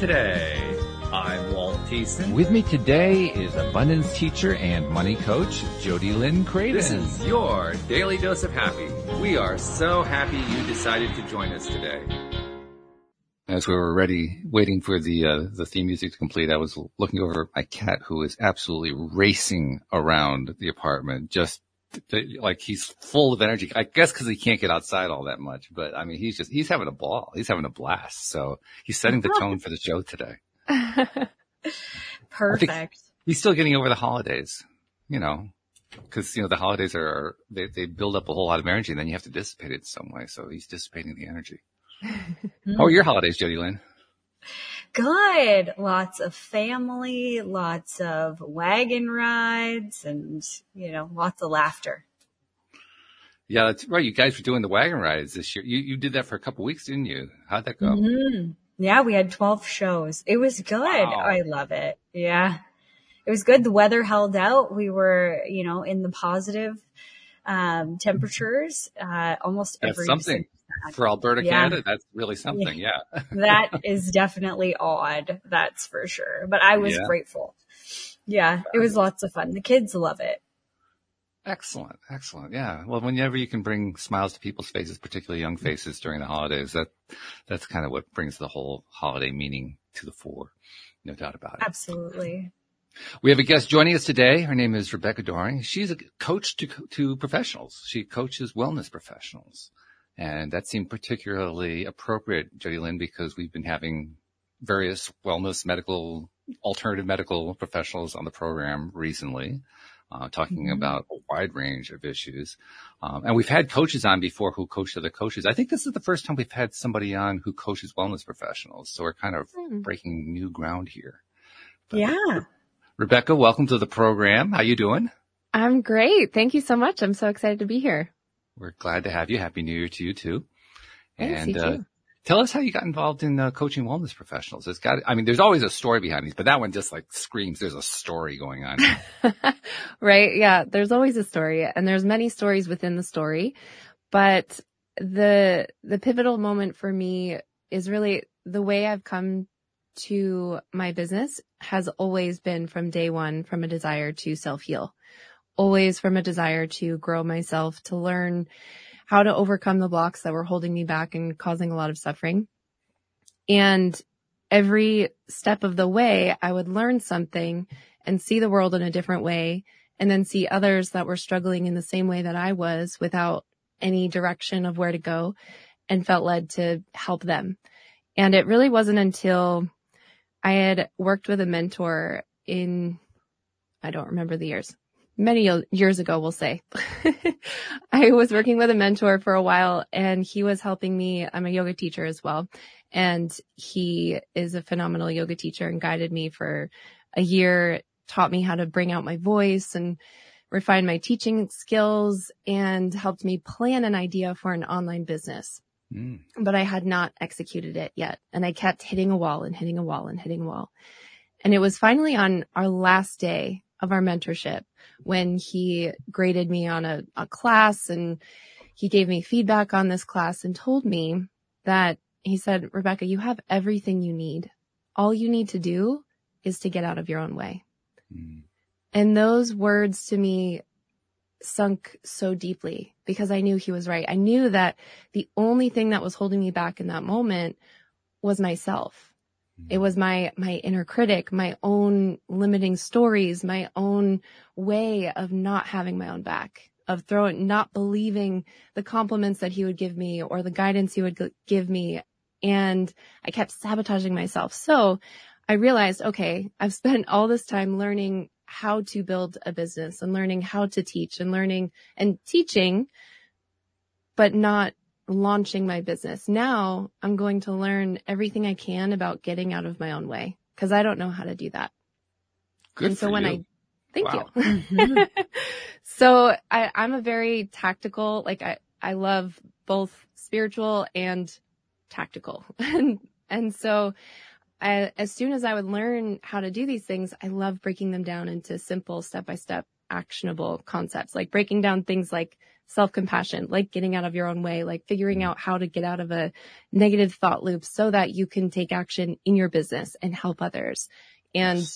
Welcome to LOA Today. I'm Walt Thiessen. With me today is abundance teacher and money coach, Jodielynn Craven. This is your daily dose of happy. We are so happy you decided to join us today. As we were ready, waiting for the uh, the theme music to complete, I was looking over at my cat, who is absolutely racing around the apartment, just like he's full of energy. I guess because he can't get outside all that much, but I mean, he's just, he's having a ball. He's having a blast. So he's setting the tone for the show today. Perfect. He's still getting over the holidays, you know, because, you know, the holidays are, they, they build up a whole lot of energy and then you have to dissipate it some way. So he's dissipating the energy. How are your holidays, Jodielynn? Good. Lots of family, lots of wagon rides and, you know, lots of laughter. Yeah, that's right. You guys were doing the wagon rides this year. You, you did that for a couple weeks, didn't you? How'd that go? Mm-hmm. Yeah, we had 12 shows. It was good. Wow. I love it. Yeah. It was good. The weather held out. We were, you know, in the positive, um, temperatures, uh, almost That's every something for Alberta, yeah. Canada. That's really something. Yeah. that is definitely odd. That's for sure. But I was yeah. grateful. Yeah. It was lots of fun. The kids love it. Excellent. Excellent. Yeah. Well, whenever you can bring smiles to people's faces, particularly young faces during the holidays, that, that's kind of what brings the whole holiday meaning to the fore. No doubt about it. Absolutely. We have a guest joining us today. Her name is Rebecca Doring. She's a coach to, to professionals. She coaches wellness professionals. And that seemed particularly appropriate, Jodielynn, because we've been having various wellness medical, alternative medical professionals on the program recently, uh, talking mm-hmm. about a wide range of issues. Um, and we've had coaches on before who coach other coaches. I think this is the first time we've had somebody on who coaches wellness professionals. So we're kind of mm. breaking new ground here. But yeah. Rebecca, welcome to the program. How you doing? I'm great. Thank you so much. I'm so excited to be here. We're glad to have you. Happy New Year to you too. Thanks, and, you uh, tell us how you got involved in uh, coaching wellness professionals. It's got, I mean, there's always a story behind these, but that one just like screams there's a story going on. right. Yeah. There's always a story and there's many stories within the story, but the, the pivotal moment for me is really the way I've come to my business has always been from day one from a desire to self heal always from a desire to grow myself, to learn how to overcome the blocks that were holding me back and causing a lot of suffering. And every step of the way, I would learn something and see the world in a different way and then see others that were struggling in the same way that I was without any direction of where to go and felt led to help them. And it really wasn't until I had worked with a mentor in, I don't remember the years, many years ago, we'll say. I was working with a mentor for a while and he was helping me. I'm a yoga teacher as well. And he is a phenomenal yoga teacher and guided me for a year, taught me how to bring out my voice and refine my teaching skills and helped me plan an idea for an online business. Mm. But I had not executed it yet. And I kept hitting a wall and hitting a wall and hitting a wall. And it was finally on our last day of our mentorship when he graded me on a, a class and he gave me feedback on this class and told me that he said, Rebecca, you have everything you need. All you need to do is to get out of your own way. Mm. And those words to me sunk so deeply because I knew he was right. I knew that the only thing that was holding me back in that moment was myself. It was my, my inner critic, my own limiting stories, my own way of not having my own back, of throwing, not believing the compliments that he would give me or the guidance he would give me. And I kept sabotaging myself. So I realized, okay, I've spent all this time learning how to build a business and learning how to teach and learning and teaching, but not launching my business. Now I'm going to learn everything I can about getting out of my own way because I don't know how to do that. Good and so when you. I, thank wow. you. So I, I'm a very tactical, like I, I love both spiritual and tactical. and, and so I, as soon as I would learn how to do these things, I love breaking them down into simple step by step actionable concepts, like breaking down things like self-compassion, like getting out of your own way, like figuring mm. out how to get out of a negative thought loop so that you can take action in your business and help others and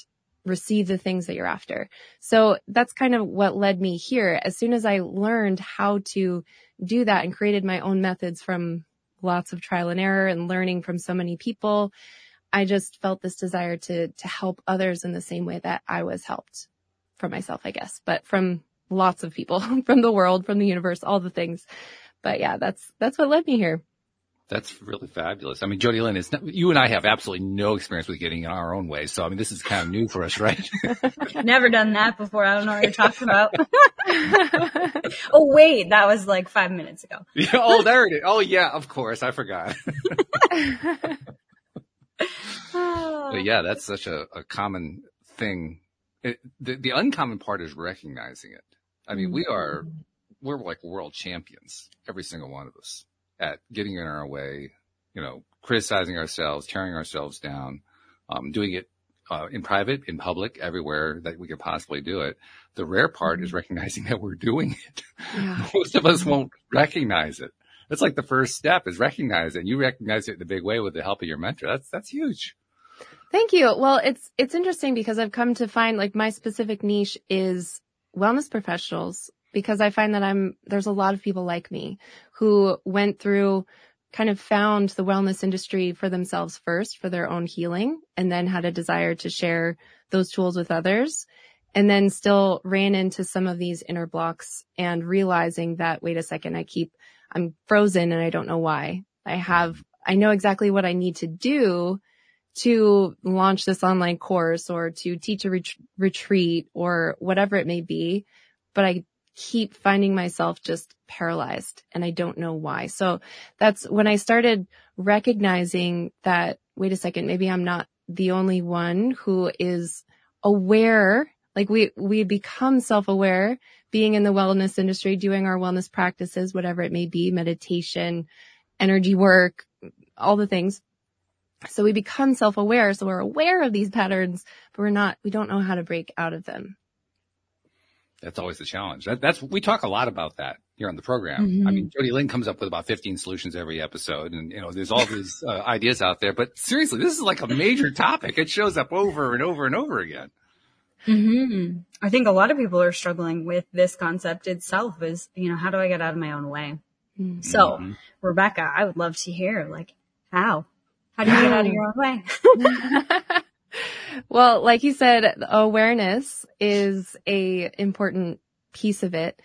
receive the things that you're after. So that's kind of what led me here. As soon as I learned how to do that and created my own methods from lots of trial and error and learning from so many people, I just felt this desire to, to help others in the same way that I was helped from myself, I guess, but from lots of people from the world, from the universe, all the things. But yeah, that's, that's what led me here. That's really fabulous. I mean, Jodielynn is not, you and I have absolutely no experience with getting in our own way. So, I mean, this is kind of new for us, right? Never done that before. I don't know what you're talking about. oh, wait, that was like five minutes ago. Yeah, oh, there it is. Oh, yeah, of course. I forgot. but yeah, that's such a, a common thing. It, the, the uncommon part is recognizing it. I mean, we are, we're like world champions, every single one of us at getting in our way, you know, criticizing ourselves, tearing ourselves down, um, doing it uh, in private, in public, everywhere that we could possibly do it. The rare part is recognizing that we're doing it. Yeah. Most of us won't recognize it. That's like the first step is recognize it. And You recognize it in a big way with the help of your mentor. That's, that's huge. Thank you. Well, it's, it's interesting because I've come to find like my specific niche is wellness professionals because I find that I'm, there's a lot of people like me who went through kind of found the wellness industry for themselves first for their own healing and then had a desire to share those tools with others and then still ran into some of these inner blocks and realizing that, wait a second, I keep, I'm frozen and I don't know why. I have, I know exactly what I need to do to launch this online course or to teach a ret- retreat or whatever it may be, but I keep finding myself just paralyzed and I don't know why. So that's when I started recognizing that, wait a second, maybe I'm not the only one who is aware, like we, we become self-aware being in the wellness industry, doing our wellness practices, whatever it may be, meditation, energy work, all the things. So we become self-aware. So we're aware of these patterns, but we're not, we don't know how to break out of them. That's always the challenge. That, that's, we talk a lot about that here on the program. Mm-hmm. I mean, Jodielynn comes up with about 15 solutions every episode and, you know, there's all these uh, ideas out there, but seriously, this is like a major topic. It shows up over and over and over again. Mm-hmm. I think a lot of people are struggling with this concept itself is, you know, how do I get out of my own way? Mm-hmm. So Rebecca, I would love to hear like how, how do you get out of your own way? well, like you said, awareness is a important piece of it.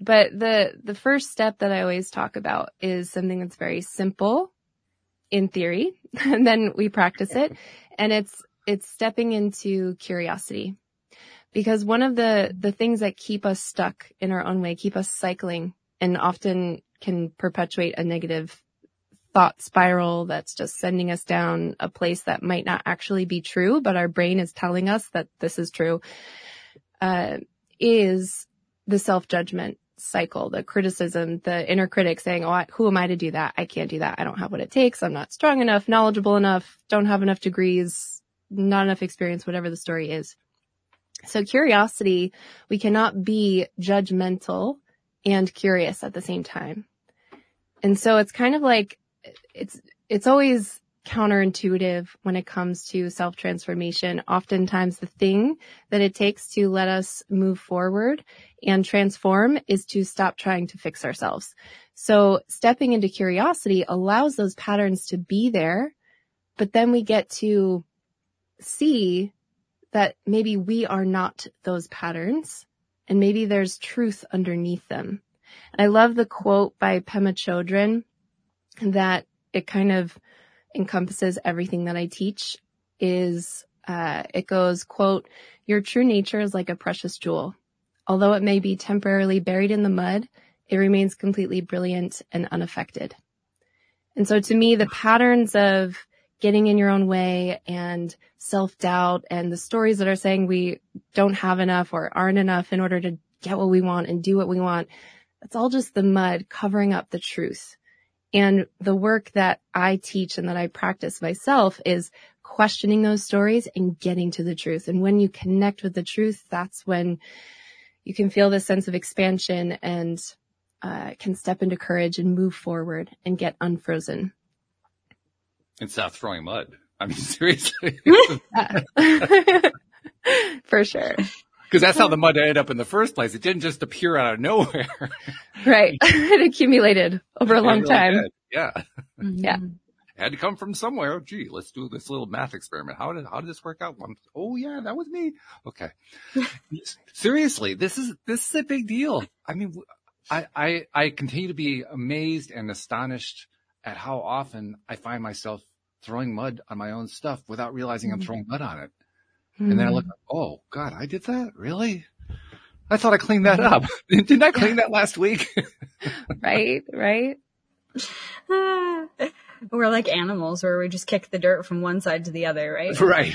But the, the first step that I always talk about is something that's very simple in theory, and then we practice it. And it's, it's stepping into curiosity. Because one of the, the things that keep us stuck in our own way, keep us cycling and often can perpetuate a negative thought spiral that's just sending us down a place that might not actually be true, but our brain is telling us that this is true, uh, is the self-judgment cycle, the criticism, the inner critic saying, oh, who am I to do that? I can't do that. I don't have what it takes. I'm not strong enough, knowledgeable enough, don't have enough degrees, not enough experience, whatever the story is. So curiosity, we cannot be judgmental and curious at the same time. And so it's kind of like it's, it's always counterintuitive when it comes to self transformation. Oftentimes the thing that it takes to let us move forward and transform is to stop trying to fix ourselves. So stepping into curiosity allows those patterns to be there, but then we get to see that maybe we are not those patterns and maybe there's truth underneath them. And I love the quote by Pema Chodron that it kind of encompasses everything that I teach is, uh, it goes, quote, your true nature is like a precious jewel. Although it may be temporarily buried in the mud, it remains completely brilliant and unaffected. And so to me, the patterns of getting in your own way and self-doubt and the stories that are saying we don't have enough or aren't enough in order to get what we want and do what we want, that's all just the mud covering up the truth. And the work that I teach and that I practice myself is questioning those stories and getting to the truth. And when you connect with the truth, that's when you can feel this sense of expansion and uh, can step into courage and move forward and get unfrozen. And stop throwing mud. I mean, seriously. For sure. Because that's how the mud ended up in the first place. It didn't just appear out of nowhere. right. it accumulated over a long really time. did. Yeah. Mm-hmm. Yeah. It had to come from somewhere. Gee, let's do this little math experiment. How did, how did this work out? Oh yeah, that was me. Okay. Seriously, this is, this is a big deal. I mean, I, I, I continue to be amazed and astonished at how often I find myself throwing mud on my own stuff without realizing I'm mm-hmm. throwing mud on it. And then I look, oh God, I did that? Really? I thought I cleaned that up. Didn't I clean that last week? right, right. We're like animals where we just kick the dirt from one side to the other, right? right.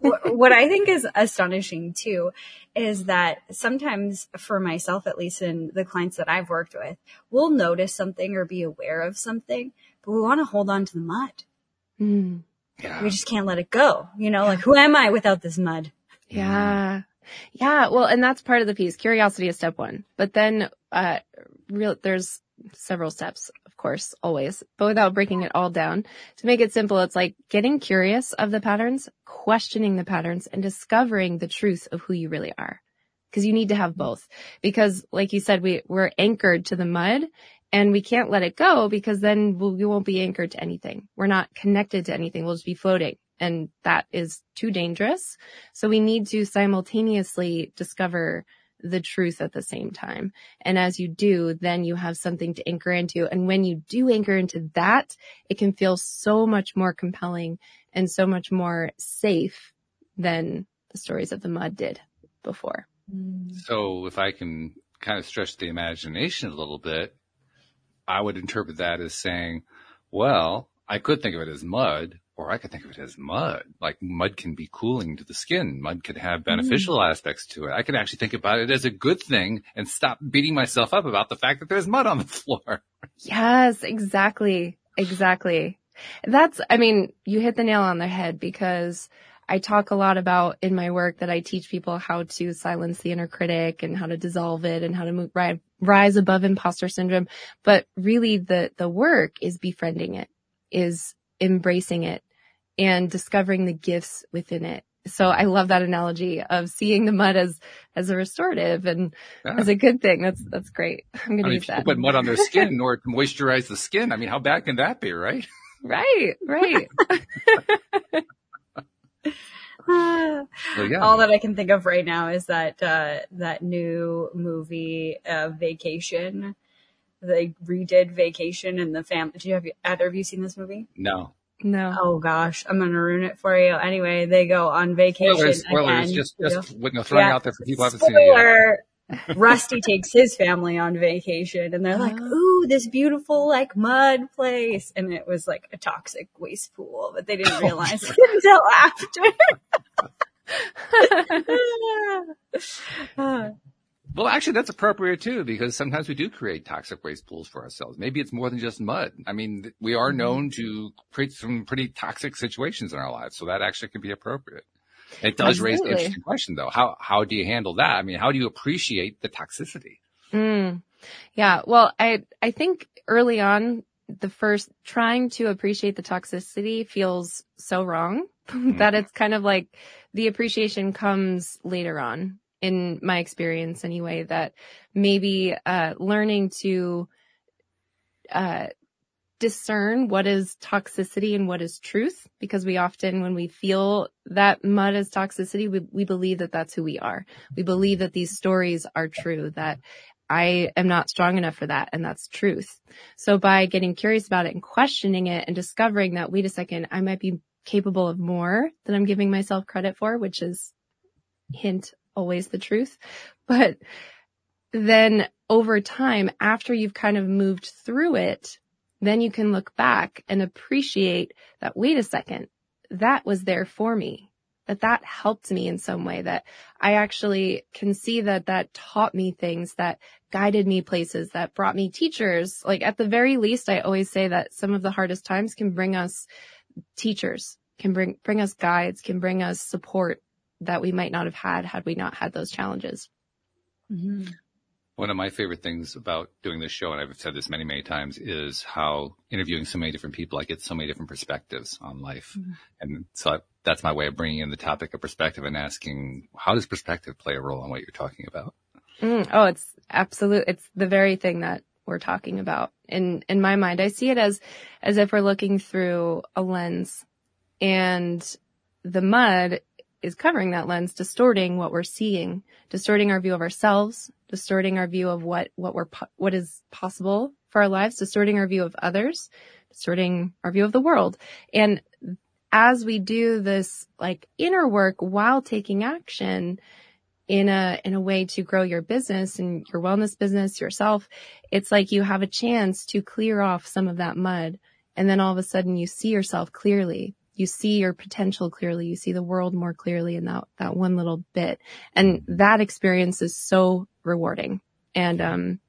what what I think is astonishing too is that sometimes for myself, at least in the clients that I've worked with, we'll notice something or be aware of something, but we want to hold on to the mud. Mm. Yeah. We just can't let it go. You know, like who am I without this mud? Yeah. Yeah. Well, and that's part of the piece. Curiosity is step one, but then, uh, real, there's several steps, of course, always, but without breaking it all down. To make it simple, it's like getting curious of the patterns, questioning the patterns and discovering the truth of who you really are. Cause you need to have both because like you said, we, we're anchored to the mud and we can't let it go because then we'll, we won't be anchored to anything. We're not connected to anything. We'll just be floating and that is too dangerous. So we need to simultaneously discover the truth at the same time. And as you do, then you have something to anchor into. And when you do anchor into that, it can feel so much more compelling and so much more safe than the stories of the mud did before. Mm. So if I can kind of stretch the imagination a little bit, I would interpret that as saying, well, I could think of it as mud, or I could think of it as mud. Like mud can be cooling to the skin. Mud could have mm. beneficial aspects to it. I can actually think about it as a good thing and stop beating myself up about the fact that there's mud on the floor. Yes, exactly. Exactly. That's, I mean, you hit the nail on the head because I talk a lot about in my work that I teach people how to silence the inner critic and how to dissolve it and how to move, rise, rise above imposter syndrome. But really the, the work is befriending it, is embracing it and discovering the gifts within it. So I love that analogy of seeing the mud as, as a restorative and Yeah. as a good thing. That's, that's great. I'm going to use that. put mud on their skin or moisturize the skin. I mean, how bad can that be, right? Right, right. Well, yeah. All that I can think of right now is that uh, that new movie, uh, Vacation. They redid Vacation and the family. Do you have either of you seen this movie? no. No. Oh gosh, I'm gonna ruin it for you. Anyway, they go on vacation. Spoilers, spoilers, again. just, just, you know, throwing Yeah. out there for people who haven't seen it yet. Rusty takes his family on vacation and they're like, Oh. ooh, this beautiful like mud place. And it was like a toxic waste pool, but they Oh, didn't realize it until after. Well, actually, that's appropriate too, because sometimes we do create toxic waste pools for ourselves. Maybe it's more than just mud. I mean, we are mm-hmm. known to create some pretty toxic situations in our lives, so that actually can be appropriate. It does raise the interesting question though. How, how do you handle that? I mean, how do you appreciate the toxicity? Mm. Yeah. Well, I, I think early on, the first trying to appreciate the toxicity feels so wrong that it's kind of like the appreciation comes later on in my experience anyway, that maybe, uh, learning to, uh, discern what is toxicity and what is truth because we often when we feel that mud is toxicity we, we believe that that's who we are we believe that these stories are true that I am not strong enough for that and that's truth. So by getting curious about it and questioning it and discovering that, wait a second, I might be capable of more than I'm giving myself credit for, which is hint always the truth. But then over time, after you've kind of moved through it, then you can look back and appreciate that, wait a second, that was there for me that that helped me in some way that I actually can see that that taught me things that guided me places that brought me teachers. Like at the very least, I always say that some of the hardest times can bring us teachers, can bring, bring us guides, can bring us support that we might not have had had we not had those challenges. Mm-hmm. One of my favorite things about doing this show, and I've said this many, many times, is how interviewing so many different people, I get so many different perspectives on life. Mm-hmm. And so I, that's my way of bringing in the topic of perspective and asking, how does perspective play a role in what you're talking about? Mm, oh, it's absolute. It's the very thing that we're talking about. In, in my mind, I see it as, as if we're looking through a lens and the mud is covering that lens, distorting what we're seeing, distorting our view of ourselves, distorting our view of what, what we're, what is possible for our lives, distorting our view of others, distorting our view of the world. And as we do this like inner work while taking action in a, in a way to grow your business and your wellness business yourself, it's like you have a chance to clear off some of that mud. And then all of a sudden you see yourself clearly you see your potential clearly. You see the world more clearly in that, that one little bit. And that experience is so rewarding and, um,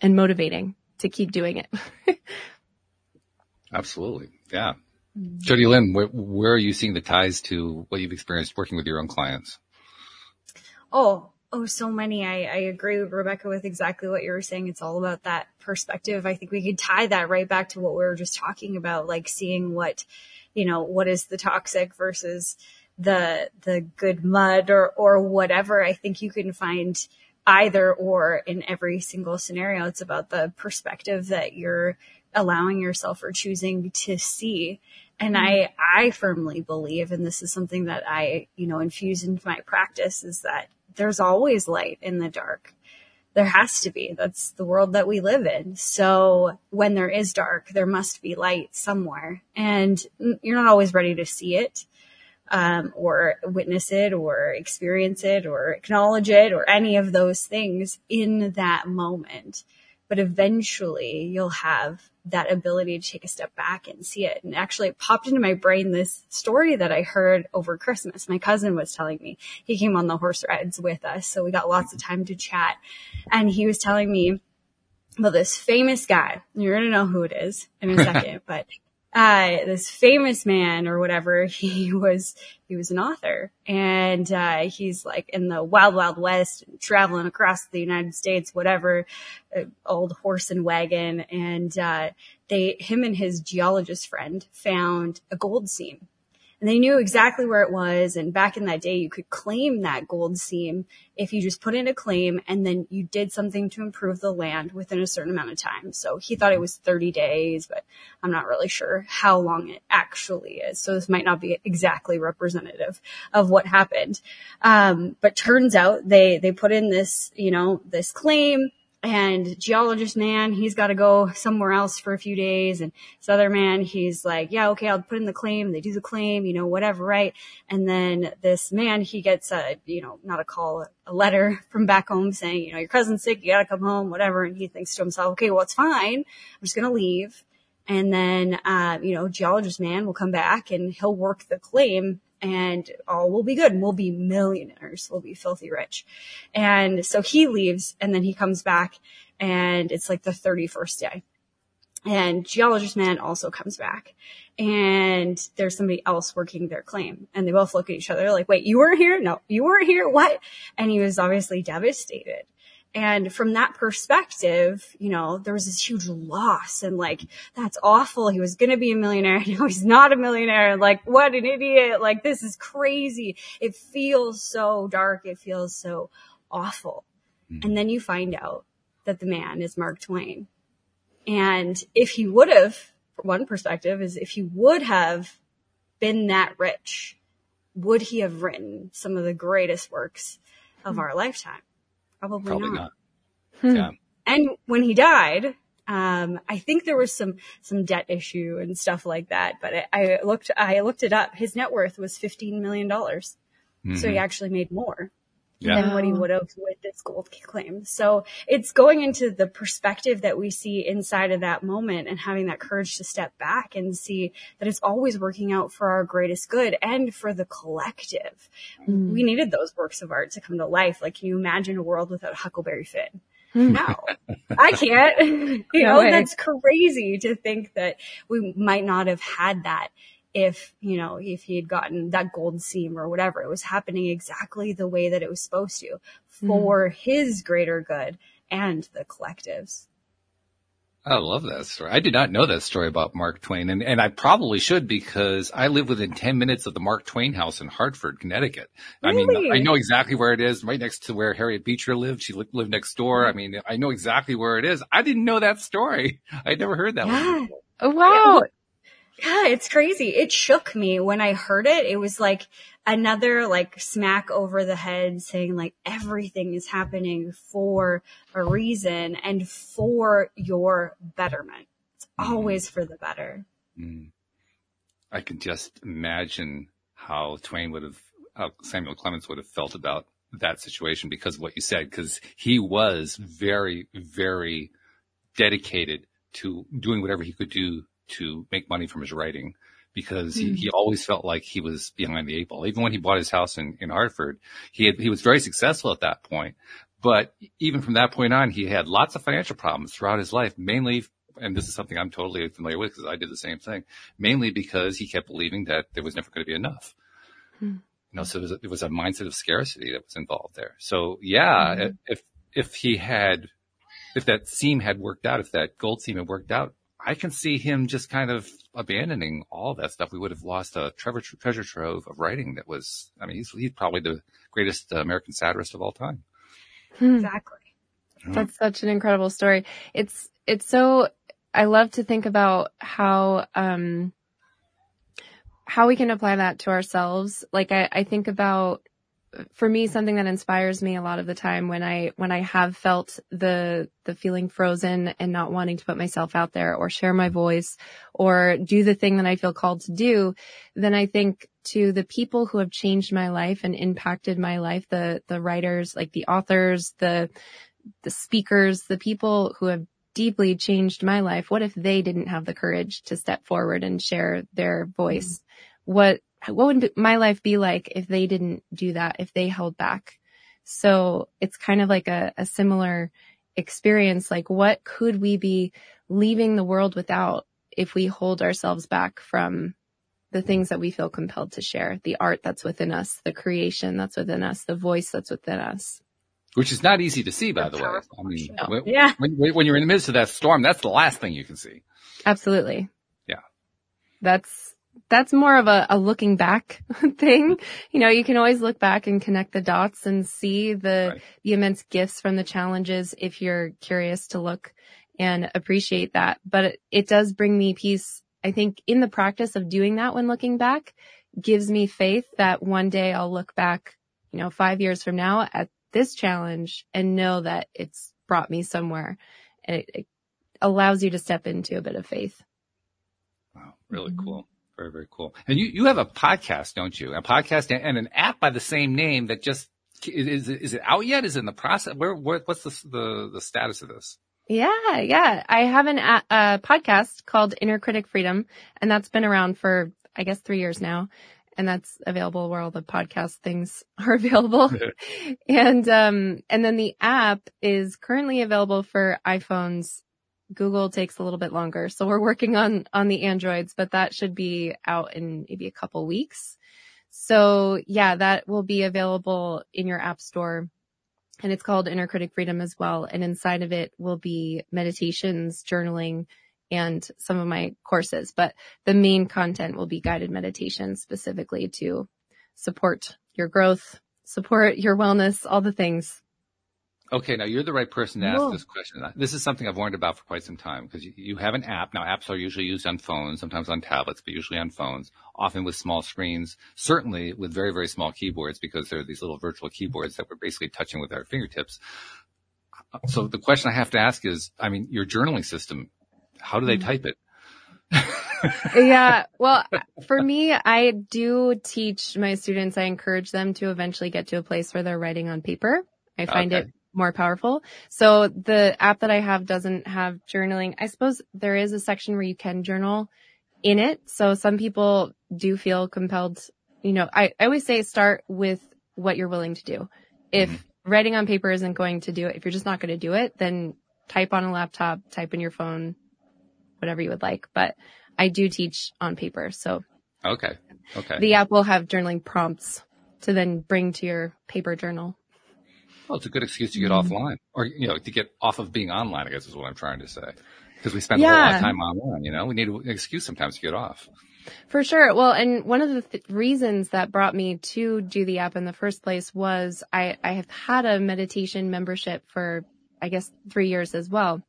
and motivating to keep doing it. Absolutely. Yeah. Jodielynn, where, where, are you seeing the ties to what you've experienced working with your own clients? Oh, oh, so many. I, I agree with Rebecca with exactly what you were saying. It's all about that perspective. I think we could tie that right back to what we were just talking about, like seeing what you know, what is the toxic versus the, the good mud or, or whatever. I think you can find either or in every single scenario. It's about the perspective that you're allowing yourself or choosing to see. And I, I firmly believe, and this is something that I, you know, infuse into my practice is that there's always light in the dark there has to be. That's the world that we live in. So when there is dark, there must be light somewhere and you're not always ready to see it. Um, or witness it or experience it or acknowledge it or any of those things in that moment but eventually you'll have that ability to take a step back and see it. And actually it popped into my brain this story that I heard over Christmas. My cousin was telling me he came on the horse rides with us. So we got lots of time to chat and he was telling me about this famous guy. You're going to know who it is in a second, but uh, this famous man or whatever, he was, he was an author and, uh, he's like in the wild, wild west traveling across the United States, whatever, uh, old horse and wagon. And, uh, they, him and his geologist friend found a gold seam and they knew exactly where it was. And back in that day, you could claim that gold seam if you just put in a claim and then you did something to improve the land within a certain amount of time. So he thought it was 30 days, but I'm not really sure how long it actually is. So this might not be exactly representative of what happened. Um, but turns out they, they put in this, you know, this claim and geologist man, he's got to go somewhere else for a few days. And this other man, he's like, yeah, okay, I'll put in the claim. They do the claim, you know, whatever, right? And then this man, he gets a, you know, not a call, a letter from back home saying, you know, your cousin's sick, you got to come home, whatever. And he thinks to himself, okay, well, it's fine. I'm just going to leave. And then, uh, you know, geologist man will come back and he'll work the claim and all will be good and we'll be millionaires. We'll be filthy rich. And so he leaves and then he comes back and it's like the 31st day. And geologist man also comes back and there's somebody else working their claim and they both look at each other like, wait, you weren't here? No, you weren't here. What? And he was obviously devastated. And from that perspective, you know, there was this huge loss and like, that's awful. He was going to be a millionaire. Now he's not a millionaire. Like, what an idiot. Like, this is crazy. It feels so dark. It feels so awful. Mm-hmm. And then you find out that the man is Mark Twain. And if he would have, one perspective is if he would have been that rich, would he have written some of the greatest works of mm-hmm. our lifetime? Probably, Probably not. not. Hmm. Yeah. And when he died, um, I think there was some, some debt issue and stuff like that, but I, I looked, I looked it up. His net worth was $15 million. Mm-hmm. So he mm-hmm. actually made more yeah. than what he would have with this gold claim. So it's going into the perspective that we see inside of that moment and having that courage to step back and see that it's always working out for our greatest good and for the collective. Mm. We needed those works of art to come to life. Like, can you imagine a world without Huckleberry Finn? Hmm. No, I can't. you know, that's crazy to think that we might not have had that if, you know, if he had gotten that gold seam or whatever. It was happening exactly the way that it was supposed to for mm-hmm. his greater good and the collectives. I love that story. I did not know that story about Mark Twain, and, and I probably should because I live within 10 minutes of the Mark Twain house in Hartford, Connecticut. Really? I mean, I know exactly where it is, right next to where Harriet Beecher lived. She lived, lived next door. I mean, I know exactly where it is. I didn't know that story. I'd never heard that Yeah. one. before. Oh, wow. Yeah, it's crazy. It shook me when I heard it. It was like another like smack over the head saying like everything is happening for a reason and for your betterment. It's always for the better. Mm. I can just imagine how Twain would have, how Samuel Clemens would have felt about that situation because of what you said, because he was very, very dedicated to doing whatever he could do to make money from his writing because he, Hmm. he always felt like he was behind the eight ball. Even when he bought his house in, in Hartford, he had, he was very successful at that point. But even from that point on, he had lots of financial problems throughout his life, mainly, and this is something I'm totally familiar with because I did the same thing, mainly because he kept believing that there was never going to be enough. Hmm. You know, so it was, a, it was a mindset of scarcity that was involved there. So yeah, Mhm. if, if he had, if that seam had worked out, if that gold seam had worked out, I can see him just kind of abandoning all that stuff. We would have lost a treasure, treasure trove of writing that was, I mean, he's, he's probably the greatest uh, American satirist of all time. Hmm. Exactly. That's such an incredible story. It's, it's so, I love to think about how, um, how we can apply that to ourselves. Like I, I think about, for me, something that inspires me a lot of the time when I, when I have felt the, the feeling frozen and not wanting to put myself out there or share my voice or do the thing that I feel called to do, then I think to the people who have changed my life and impacted my life, the, the writers, like the authors, the, the speakers, the people who have deeply changed my life, what if they didn't have the courage to step forward and share their voice? Mm-hmm. What, what would my life be like if they didn't do that, if they held back? So it's kind of like a, a similar experience. Like what could we be leaving the world without if we hold ourselves back from the things that we feel compelled to share, the art that's within us, the creation that's within us, the voice that's within us. Which is not easy to see, by A the way. I mean, question. when, Yeah. when, when you're in the midst of that storm, that's the last thing you can see. Absolutely. Yeah. That's, that's more of a, a looking back thing. You know, you can always look back and connect the dots and see the, Right. the immense gifts from the challenges if you're curious to look and appreciate that. But it, it does bring me peace. I think in the practice of doing that when looking back gives me faith that one day I'll look back, you know, five years from now at this challenge and know that it's brought me somewhere and it, it allows you to step into a bit of faith. Wow. Really cool. Very, very cool. And you, you have a podcast, don't you? A podcast and an app by the same name that just, is, is it out yet? Is it in the process? Where, where what's the, the, the status of this? Yeah, yeah. I have an a, a podcast called Inner Critic Freedom, and that's been around for I guess three years now, and that's available where all the podcast things are available. and um, and then the app is currently available for iPhones. Google takes a little bit longer, so we're working on on the Androids, but that should be out in maybe a couple weeks. So yeah, that will be available in your app store and it's called Inner Critic Freedom as well. And inside of it will be meditations, journaling, and some of my courses. But the main content will be guided meditations specifically to support your growth, support your wellness, all the things. Okay, now you're the right person to ask Cool. this question. This is something I've warned about for quite some time because you, you have an app. Now apps are usually used on phones, sometimes on tablets, but usually on phones, often with small screens, certainly with very, very small keyboards because they're these little virtual keyboards that we're basically touching with our fingertips. So the question I have to ask is, I mean, your journaling system, how do they Mhm. type it? yeah. Well, for me, I do teach my students, I encourage them to eventually get to a place where they're writing on paper. I find Okay. it more powerful. So the app that I have doesn't have journaling. I suppose there is a section where you can journal in it. So some people do feel compelled, you know, I, I always say start with what you're willing to do. If Mhm. writing on paper isn't going to do it, if you're just not going to do it, then type on a laptop, type in your phone, whatever you would like. But I do teach on paper. So Okay. Okay. the app will have journaling prompts to then bring to your paper journal. Well, it's a good excuse to get mm-hmm. offline or, you know, to get off of being online, I guess is what I'm trying to say. Because we spend yeah. a whole lot of time online, you know, we need an excuse sometimes to get off. For sure. Well, and one of the th- reasons that brought me to do the app in the first place was I, I have had a meditation membership for, I guess, three years as well.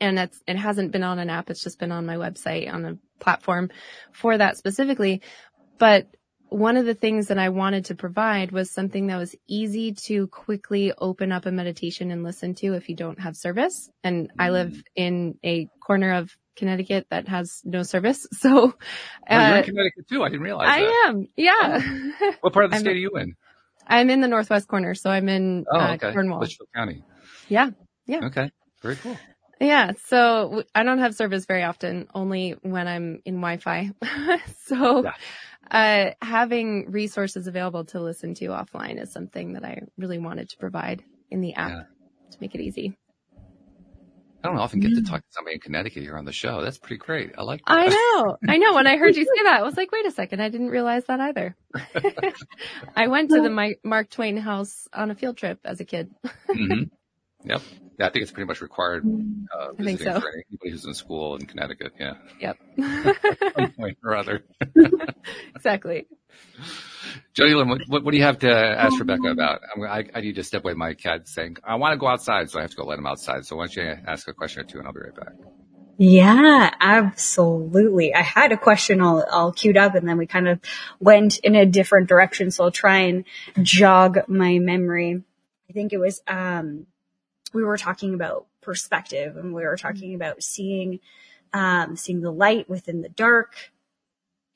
And it's, it hasn't been on an app. It's just been on my website on a platform for that specifically. But one of the things that I wanted to provide was something that was easy to quickly open up a meditation and listen to if you don't have service. And I live mm. in a corner of Connecticut that has no service. So, uh, oh, you're in uh, Connecticut too. I didn't realize I that. am. Yeah. Oh. What part of the state are you in? I'm in the northwest corner. So I'm in oh, uh, okay. Cornwall. Litchfield County. Yeah. Yeah. Okay. Very cool. Yeah. So I don't have service very often, only when I'm in Wi-Fi. so, yeah uh, having resources available to listen to offline is something that I really wanted to provide in the app yeah. to make it easy. I don't often get to talk to somebody in Connecticut here on the show. That's pretty great. I like that. I know. I know. When I heard you say that, I was like, wait a second. I didn't realize that either. I went to the Mark Twain house on a field trip as a kid. mm-hmm. Yep. Yeah, I think it's pretty much required uh, I think so. for anybody who's in school in Connecticut. Yeah. Yep. Some point or other. exactly. Jodielynn, what, what, what, do you have to ask Rebecca about? I, I need to step away. My cat's saying, I want to go outside, so I have to go let him outside. So why don't you ask a question or two and I'll be right back. Yeah, absolutely. I had a question all, all queued up and then we kind of went in a different direction. So I'll try and jog my memory. I think it was, um, we were talking about perspective and we were talking about seeing, um, seeing the light within the dark.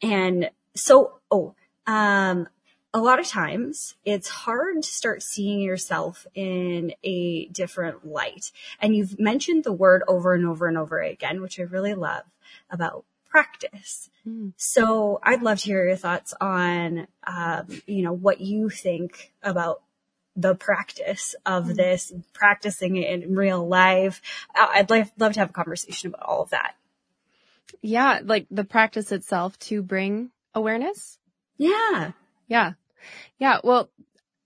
And so, oh, um, a lot of times it's hard to start seeing yourself in a different light. And you've mentioned the word over and over and over again, which I really love about practice. Mm. So I'd love to hear your thoughts on, um, you know, what you think about the practice of mm-hmm. this, practicing it in real life. I'd love, love to have a conversation about all of that. Yeah, like the practice itself to bring awareness. Yeah. Yeah. Yeah. Well,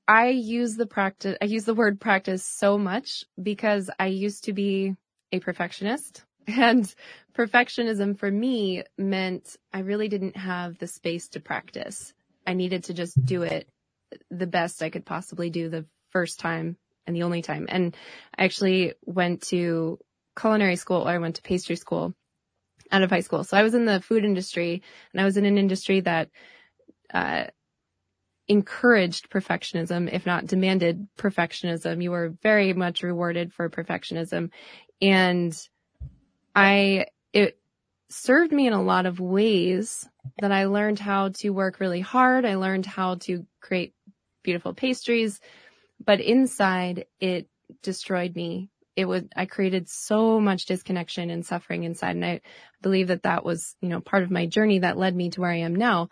I use the practice, I use the word practice so much because I used to be a perfectionist and perfectionism for me meant I really didn't have the space to practice. I needed to just do it the best I could possibly do the first time and the only time. And I actually went to culinary school or I went to pastry school out of high school. So I was in the food industry and I was in an industry that, uh, encouraged perfectionism, if not demanded perfectionism. You were very much rewarded for perfectionism. And I, it served me in a lot of ways that I learned how to work really hard. I learned how to create beautiful pastries, but inside it destroyed me. It was, I created so much disconnection and suffering inside. And I believe that that was, you know, part of my journey that led me to where I am now.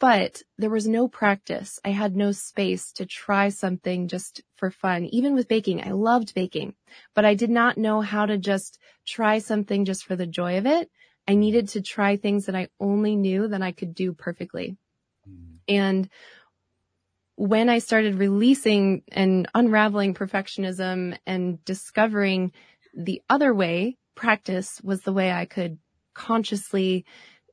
But there was no practice. I had no space to try something just for fun. Even with baking, I loved baking, but I did not know how to just try something just for the joy of it. I needed to try things that I only knew that I could do perfectly. Mm. And when I started releasing and unraveling perfectionism and discovering the other way, practice was the way I could consciously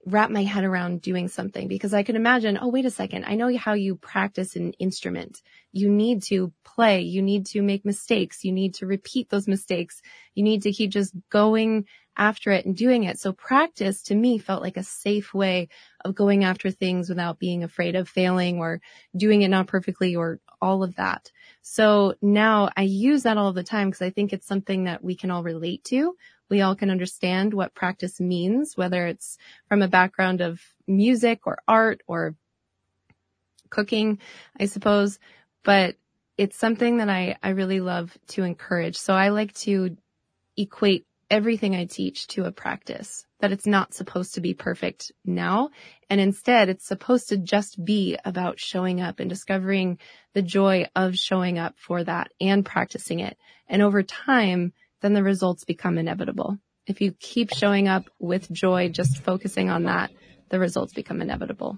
wrap my head around doing something because I could imagine, oh, wait a second. I know how you practice an instrument. You need to play. You need to make mistakes. You need to repeat those mistakes. You need to keep just going after it and doing it. So practice to me felt like a safe way of going after things without being afraid of failing or doing it not perfectly or all of that. So now I use that all the time because I think it's something that we can all relate to. We all can understand what practice means, whether it's from a background of music or art or cooking, I suppose, but it's something that I, I really love to encourage. So I like to equate everything I teach to a practice, that it's not supposed to be perfect now. And instead it's supposed to just be about showing up and discovering the joy of showing up for that and practicing it. And over time, then the results become inevitable. If you keep showing up with joy, just focusing on that, the results become inevitable.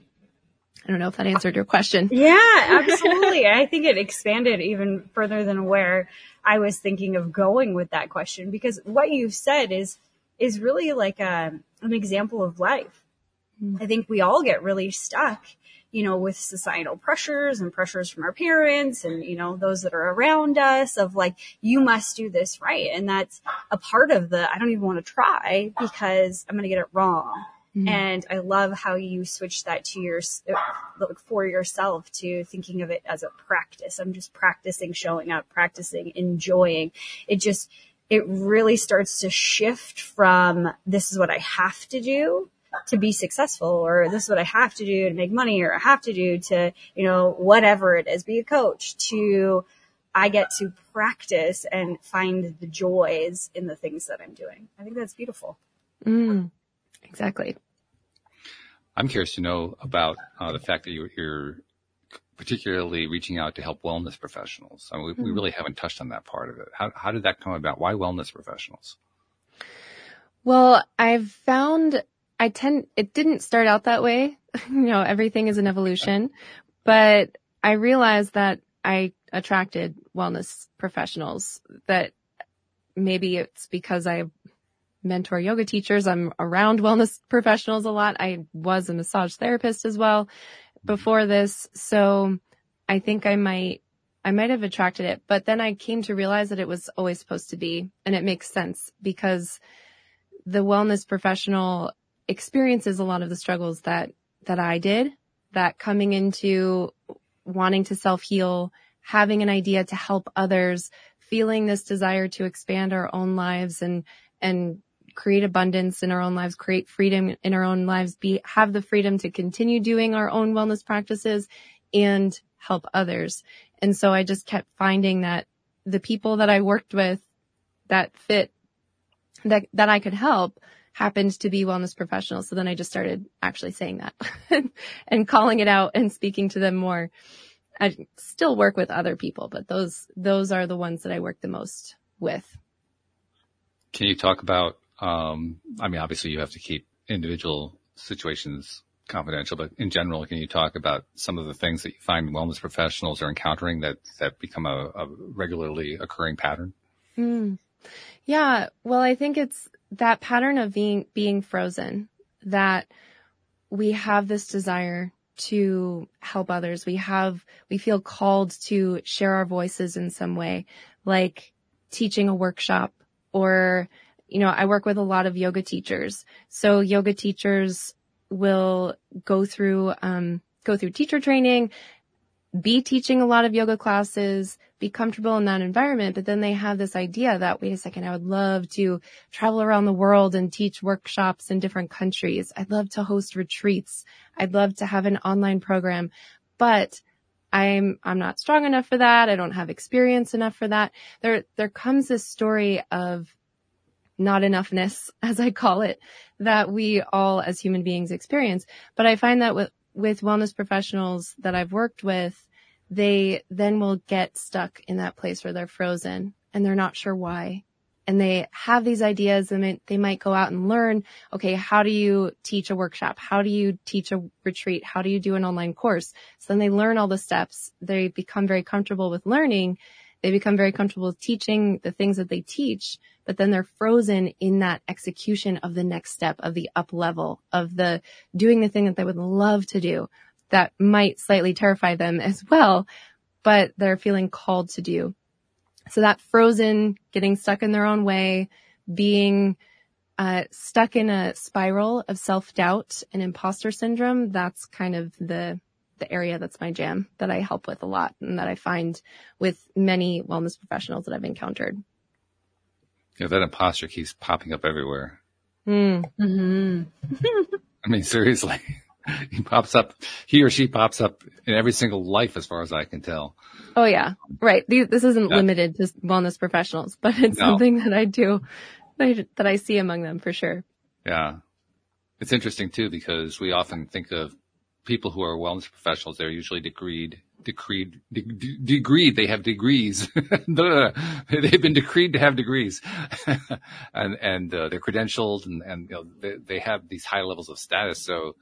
I don't know if that answered your question. Yeah, absolutely. I think it expanded even further than where I was thinking of going with that question because what you've said is is really like a, an example of life. Hmm. I think we all get really stuck, you know, with societal pressures and pressures from our parents and, you know, those that are around us of like, you must do this right. And that's a part of the, I don't even want to try because I'm going to get it wrong. Mm-hmm. And I love how you switch that to your, like for yourself to thinking of it as a practice. I'm just practicing showing up, practicing enjoying. It just, it really starts to shift from this is what I have to do to be successful or this is what I have to do to make money or I have to do to, you know, whatever it is, be a coach to I get to practice and find the joys in the things that I'm doing. I think that's beautiful. Mm. Exactly. I'm curious to know about uh, the fact that you're, you're, particularly reaching out to help wellness professionals. I mean, we, mm-hmm. we, really haven't touched on that part of it. How, how did that come about? Why wellness professionals? Well, I've found I tend, it didn't start out that way. you know, everything is an evolution, but I realized that I attracted wellness professionals that maybe it's because I mentor yoga teachers. I'm around wellness professionals a lot. I was a massage therapist as well before this. So I think I might, I might have attracted it, but then I came to realize that it was always supposed to be. And it makes sense because the wellness professional experiences a lot of the struggles that, that I did, that coming into wanting to self heal, having an idea to help others, feeling this desire to expand our own lives and, and create abundance in our own lives, create freedom in our own lives, be, have the freedom to continue doing our own wellness practices and help others. And so I just kept finding that the people that I worked with that fit, that, that I could help happened to be wellness professionals. So then I just started actually saying that and calling it out and speaking to them more. I still work with other people, but those, those are the ones that I work the most with. Can you talk about um, I mean, obviously you have to keep individual situations confidential, but in general, can you talk about some of the things that you find wellness professionals are encountering that, that become a, a regularly occurring pattern? Mm. Yeah. Well, I think it's that pattern of being, being frozen that we have this desire to help others. We have, we feel called to share our voices in some way, like teaching a workshop or you know, I work with a lot of yoga teachers. So yoga teachers will go through, um, go through teacher training, be teaching a lot of yoga classes, be comfortable in that environment, but then they have this idea that, wait a second, I would love to travel around the world and teach workshops in different countries. I'd love to host retreats. I'd love to have an online program, but I'm, I'm not strong enough for that. I don't have experience enough for that. There, there comes this story of not enoughness, as I call it, that we all as human beings experience. But I find that with, with wellness professionals that I've worked with, they then will get stuck in that place where they're frozen and they're not sure why. And they have these ideas and they might go out and learn, okay, how do you teach a workshop? How do you teach a retreat? How do you do an online course? So then they learn all the steps. They become very comfortable with learning. They become very comfortable teaching the things that they teach but then they're frozen in that execution of the next step of the up level of the doing the thing that they would love to do that might slightly terrify them as well, but they're feeling called to do. So that frozen, getting stuck in their own way, being uh, stuck in a spiral of self-doubt and imposter syndrome, that's kind of the the area that's my jam that I help with a lot and that I find with many wellness professionals that I've encountered. Yeah, that imposter keeps popping up everywhere. Mm. hmm I mean, seriously, he pops up, he or she pops up in every single life as far as I can tell. Oh yeah. Right. This isn't yeah. limited to wellness professionals, but it's no. something that I do, that I see among them for sure. Yeah. It's interesting too, because we often think of people who are wellness professionals, they're usually decreed decreed, de- de- They have degrees. They've been decreed to have degrees, and and uh, they're credentialed, and and you know, they, they have these high levels of status. So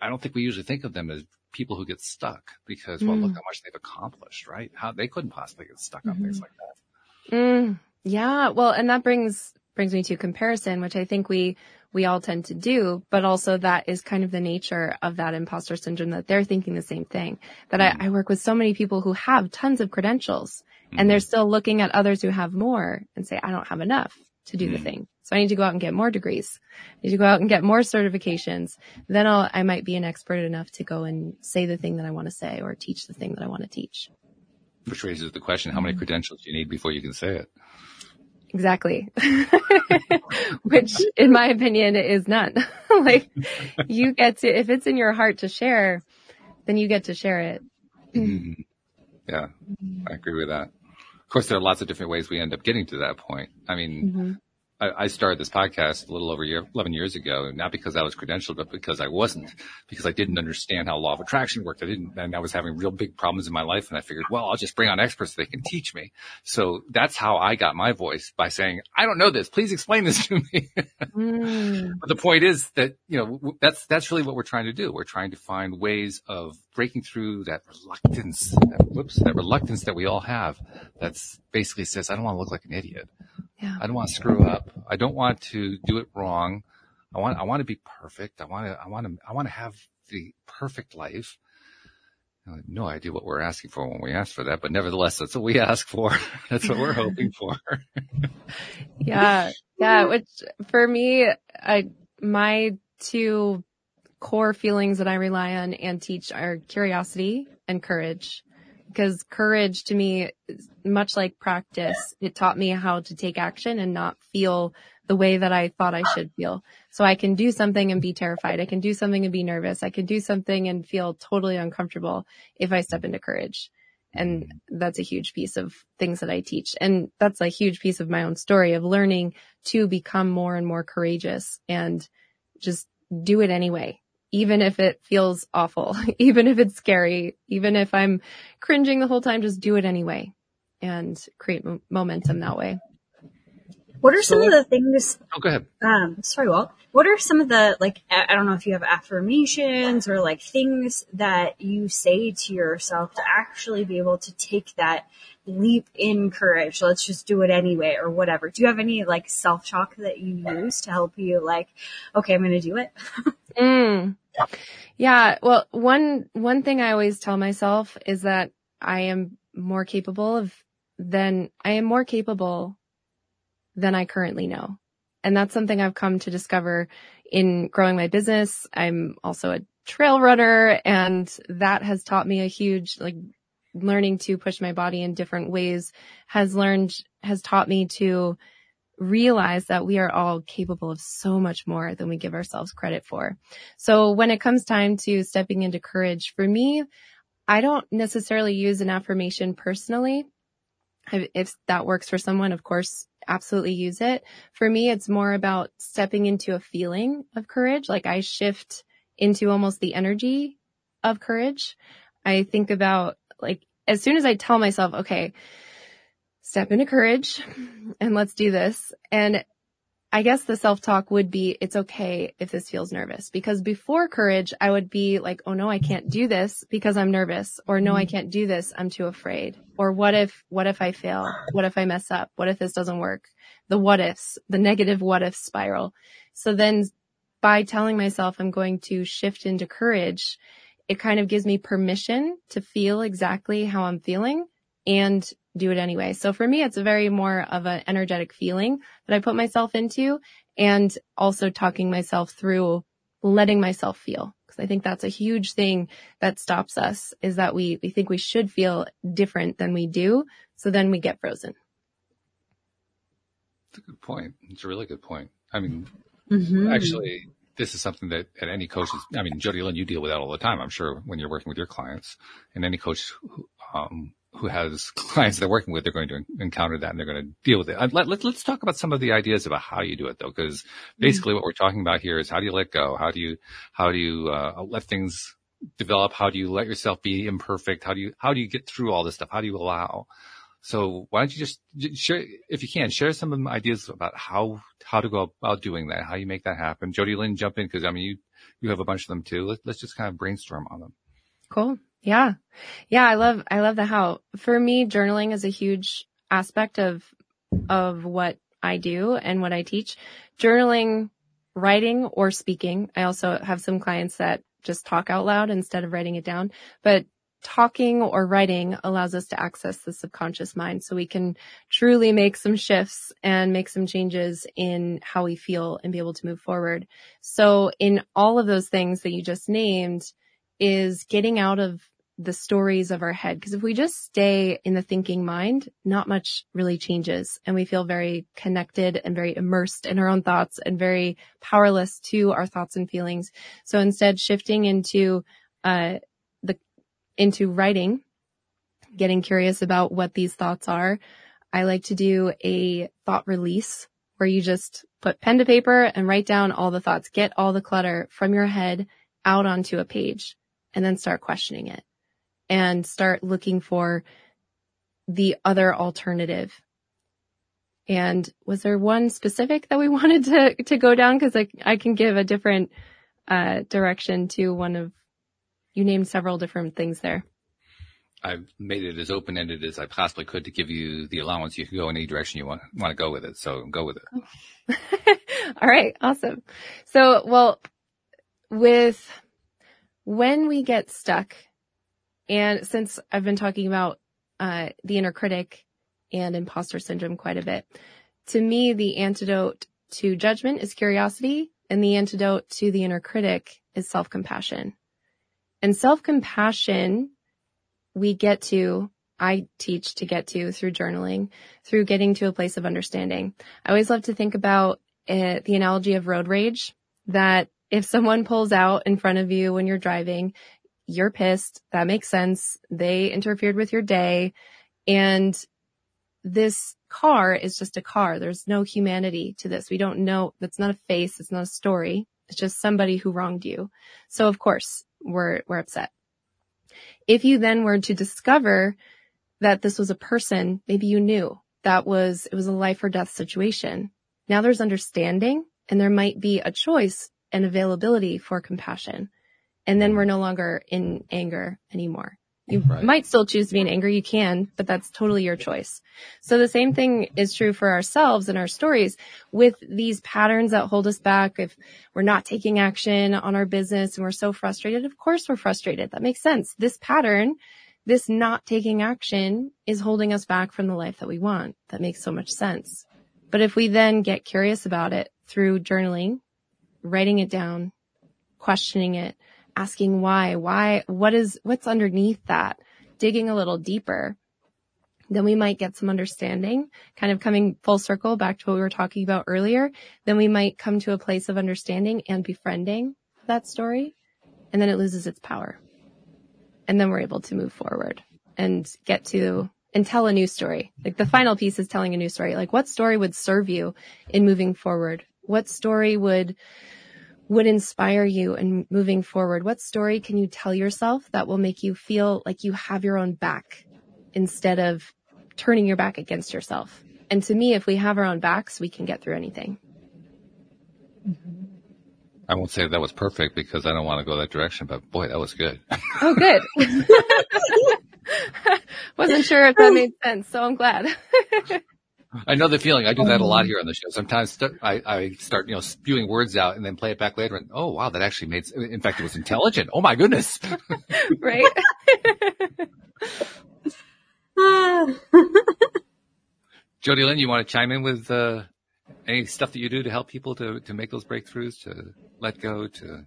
I don't think we usually think of them as people who get stuck because, well, mm. look how much they've accomplished, right? How they couldn't possibly get stuck on mm-hmm. things like that. Mm. Yeah. Well, and that brings, brings me to comparison, which I think we, we all tend to do, but also that is kind of the nature of that imposter syndrome that they're thinking the same thing. That mm. I, I, work with so many people who have tons of credentials mm. and they're mm-hmm. still looking at others who have more and say, I don't have enough to do mm. the thing. So I need to go out and get more degrees. I need to go out and get more certifications. Then I'll, I might be an expert enough to go and say the thing that I want to say or teach the thing that I want to teach. Which raises the question, how many mm-hmm. credentials do you need before you can say it? Exactly. Which in my opinion is none. like you get to, if it's in your heart to share, then you get to share it. Mm-hmm. Yeah, I agree with that. Of course, there are lots of different ways we end up getting to that point. I mean, mm-hmm. I, started this podcast a little over year, 11 years ago, not because I was credentialed, but because I wasn't, because I didn't understand how law of attraction worked. I didn't, and I was having real big problems in my life. And I figured, well, I'll just bring on experts so they can teach me. So that's how I got my voice by saying, I don't know this. Please explain this to me. mm. But the point is that, you know, that's, that's really what we're trying to do. We're trying to find ways of breaking through that reluctance, that, whoops, that reluctance that we all have. That's basically says, I don't want to look like an idiot. Yeah. I don't want to screw up. I don't want to do it wrong. I want, I want to be perfect. I want to, I want to, I want to have the perfect life. I have no idea what we're asking for when we ask for that, but nevertheless, that's what we ask for. that's what we're hoping for. yeah. Yeah. Which for me, I, my two core feelings that I rely on and teach are curiosity and courage because courage to me, much like practice, it taught me how to take action and not feel the way that I thought I should feel. So I can do something and be terrified. I can do something and be nervous. I can do something and feel totally uncomfortable if I step into courage. And that's a huge piece of things that I teach. And that's a huge piece of my own story of learning to become more and more courageous and just do it anyway even if it feels awful, even if it's scary, even if I'm cringing the whole time, just do it anyway and create m- momentum that way. What are some so, of the things? Oh, go ahead. Um, sorry, Walt. What are some of the like? I don't know if you have affirmations or like things that you say to yourself to actually be able to take that leap in courage. Let's just do it anyway, or whatever. Do you have any like self talk that you use to help you? Like, okay, I'm going to do it. mm. Yeah. Well, one one thing I always tell myself is that I am more capable of than I am more capable than I currently know. And that's something I've come to discover in growing my business. I'm also a trail runner and that has taught me a huge, like learning to push my body in different ways has learned, has taught me to realize that we are all capable of so much more than we give ourselves credit for. So when it comes time to stepping into courage, for me, I don't necessarily use an affirmation personally. If that works for someone, of course, absolutely use it. For me, it's more about stepping into a feeling of courage. Like I shift into almost the energy of courage. I think about like, as soon as I tell myself, okay, step into courage and let's do this. And I guess the self-talk would be, it's okay if this feels nervous because before courage, I would be like, oh no, I can't do this because I'm nervous or no, I mm-hmm. can't do this. I'm too afraid. Or what if, what if I fail? What if I mess up? What if this doesn't work? The what ifs, the negative what if spiral. So then by telling myself I'm going to shift into courage, it kind of gives me permission to feel exactly how I'm feeling and do it anyway. So for me, it's a very more of an energetic feeling that I put myself into and also talking myself through letting myself feel. Cause I think that's a huge thing that stops us is that we, we think we should feel different than we do. So then we get frozen. That's a good point. It's a really good point. I mean, mm-hmm. actually, this is something that at any coach, I mean, Jodielynn, you deal with that all the time. I'm sure when you're working with your clients and any coach who, um, who has clients they're working with, they're going to encounter that and they're going to deal with it. Let, let, us talk about some of the ideas about how you do it though, because basically mm-hmm. what we're talking about here is how do you let go? How do you, how do you, uh, let things develop? How do you let yourself be imperfect? How do you, how do you get through all this stuff? How do you allow? So why don't you just share, if you can, share some of the ideas about how, how to go about doing that, how you make that happen. Jodielynn, jump in because I mean, you, you have a bunch of them too. Let, let's just kind of brainstorm on them. Cool. Yeah. Yeah. I love, I love the how. For me, journaling is a huge aspect of, of what I do and what I teach. Journaling, writing or speaking. I also have some clients that just talk out loud instead of writing it down, but talking or writing allows us to access the subconscious mind so we can truly make some shifts and make some changes in how we feel and be able to move forward. So in all of those things that you just named is getting out of the stories of our head. Because if we just stay in the thinking mind, not much really changes and we feel very connected and very immersed in our own thoughts and very powerless to our thoughts and feelings. So instead shifting into, uh, the, into writing, getting curious about what these thoughts are. I like to do a thought release where you just put pen to paper and write down all the thoughts, get all the clutter from your head out onto a page and then start questioning it and start looking for the other alternative. And was there one specific that we wanted to, to go down? Cause I, I can give a different, uh, direction to one of, you named several different things there. I've made it as open ended as I possibly could to give you the allowance. You can go in any direction you want, want to go with it. So go with it. All right. Awesome. So, well, with when we get stuck and since I've been talking about uh, the inner critic and imposter syndrome quite a bit, to me, the antidote to judgment is curiosity, and the antidote to the inner critic is self-compassion. And self-compassion, we get to, I teach to get to through journaling, through getting to a place of understanding. I always love to think about uh, the analogy of road rage, that if someone pulls out in front of you when you're driving you're pissed. That makes sense. They interfered with your day. And this car is just a car. There's no humanity to this. We don't know. That's not a face. It's not a story. It's just somebody who wronged you. So of course we're, we're upset. If you then were to discover that this was a person, maybe you knew that was, it was a life or death situation. Now there's understanding and there might be a choice and availability for compassion and then we're no longer in anger anymore. You right. might still choose to be in anger. You can, but that's totally your choice. So the same thing is true for ourselves and our stories with these patterns that hold us back. If we're not taking action on our business and we're so frustrated, of course we're frustrated. That makes sense. This pattern, this not taking action is holding us back from the life that we want. That makes so much sense. But if we then get curious about it through journaling, writing it down, questioning it, asking why, why, what is, what's underneath that, digging a little deeper, then we might get some understanding, kind of coming full circle back to what we were talking about earlier. Then we might come to a place of understanding and befriending that story. And then it loses its power. And then we're able to move forward and get to and tell a new story. Like the final piece is telling a new story. Like what story would serve you in moving forward? What story would would inspire you in moving forward? What story can you tell yourself that will make you feel like you have your own back instead of turning your back against yourself? And to me, if we have our own backs, we can get through anything. Mm-hmm. I won't say that was perfect because I don't want to go that direction, but boy, that was good. Oh, good. Wasn't sure if that made sense, so I'm glad. I know the feeling. I do that a lot um, here on the show. Sometimes st- I, I start, you know, spewing words out and then play it back later and, oh wow, that actually made, in fact, it was intelligent. Oh my goodness. right. Jodielynn, you want to chime in with, uh, any stuff that you do to help people to, to make those breakthroughs, to let go, to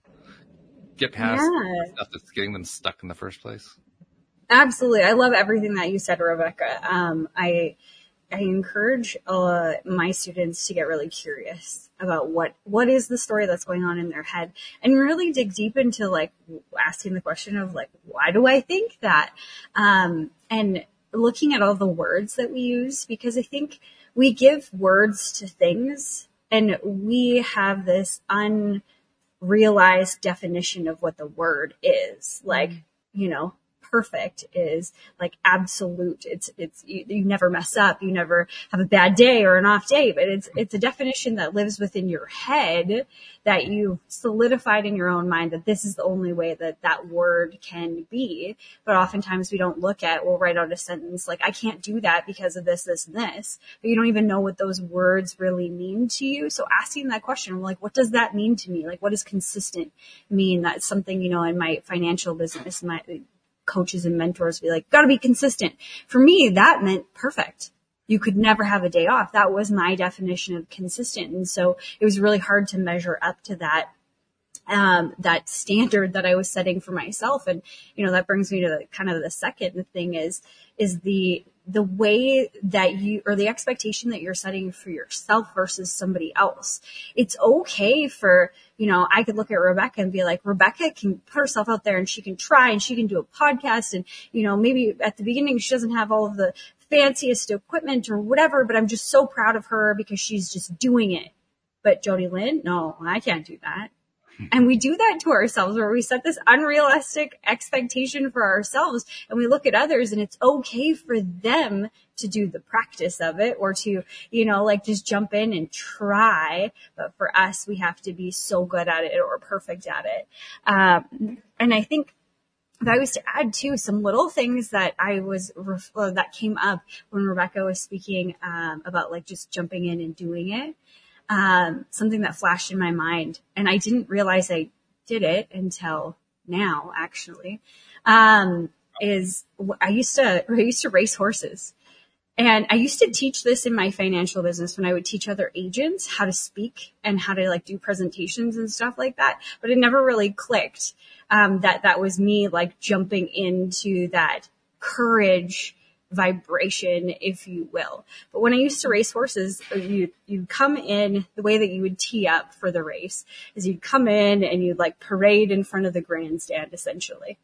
get past yeah. stuff that's getting them stuck in the first place? Absolutely. I love everything that you said, Rebecca. Um, I, I encourage uh, my students to get really curious about what what is the story that's going on in their head, and really dig deep into like asking the question of like why do I think that, um, and looking at all the words that we use because I think we give words to things, and we have this unrealized definition of what the word is, like you know perfect is like absolute. It's, it's, you, you never mess up. You never have a bad day or an off day, but it's, it's a definition that lives within your head that you solidified in your own mind that this is the only way that that word can be. But oftentimes we don't look at, we'll write out a sentence like, I can't do that because of this, this, and this, but you don't even know what those words really mean to you. So asking that question, like, what does that mean to me? Like, what does consistent mean? That's something, you know, in my financial business, my coaches and mentors be like, gotta be consistent. For me, that meant perfect you could never have a day off. That was my definition of consistent. And so it was really hard to measure up to that um, that standard that I was setting for myself. And, you know, that brings me to the, kind of the second thing is, is the, the way that you, or the expectation that you're setting for yourself versus somebody else. It's okay for, you know, I could look at Rebecca and be like, Rebecca can put herself out there and she can try and she can do a podcast and, you know, maybe at the beginning she doesn't have all of the fanciest equipment or whatever, but I'm just so proud of her because she's just doing it. But Jodielynn, no, I can't do that. And we do that to ourselves where we set this unrealistic expectation for ourselves and we look at others and it's okay for them to do the practice of it or to, you know, like just jump in and try. But for us, we have to be so good at it or perfect at it. Um, and I think if I was to add too some little things that I was that came up when Rebecca was speaking um, about like just jumping in and doing it, um, something that flashed in my mind, and I didn't realize I did it until now. Actually, um, is I used to I used to race horses. And I used to teach this in my financial business when I would teach other agents how to speak and how to like do presentations and stuff like that. But it never really clicked um, that that was me like jumping into that courage vibration, if you will. But when I used to race horses, you you come in the way that you would tee up for the race is you'd come in and you'd like parade in front of the grandstand essentially.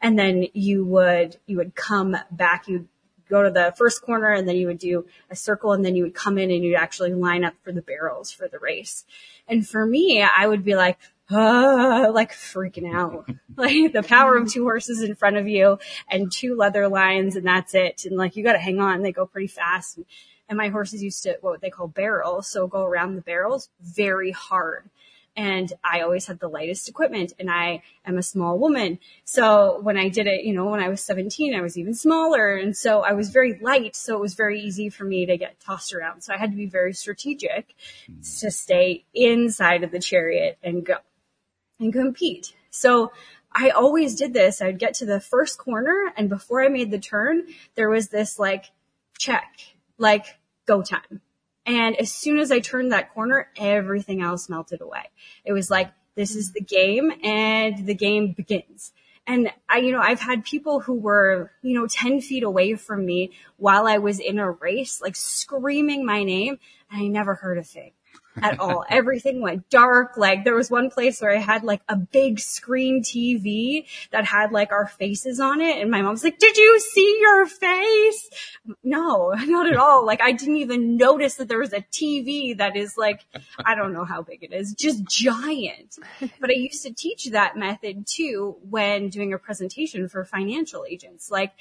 And then you would you would come back, you'd go to the first corner and then you would do a circle and then you would come in and you'd actually line up for the barrels for the race. And for me, I would be like, like freaking out. like the power of two horses in front of you and two leather lines and that's it. And like you got to hang on. They go pretty fast. And, and my horses used to what they call barrels. So go around the barrels very hard and I always had the lightest equipment and I am a small woman. So when I did it, you know, when I was 17, I was even smaller. And so I was very light. So it was very easy for me to get tossed around. So I had to be very strategic to stay inside of the chariot and go and compete. So I always did this. I'd get to the first corner and before I made the turn, there was this like check, like go time. And as soon as I turned that corner, everything else melted away. It was like, this is the game and the game begins. And I, you know, I've had people who were, you know, 10 feet away from me while I was in a race, like screaming my name and I never heard a thing at all. Everything went dark. Like there was one place where I had like a big screen TV that had like our faces on it. And my mom's like, did you see your face? No, not at all. Like I didn't even notice that there was a TV that is like, I don't know how big it is, just giant. But I used to teach that method too when doing a presentation for financial agents. Like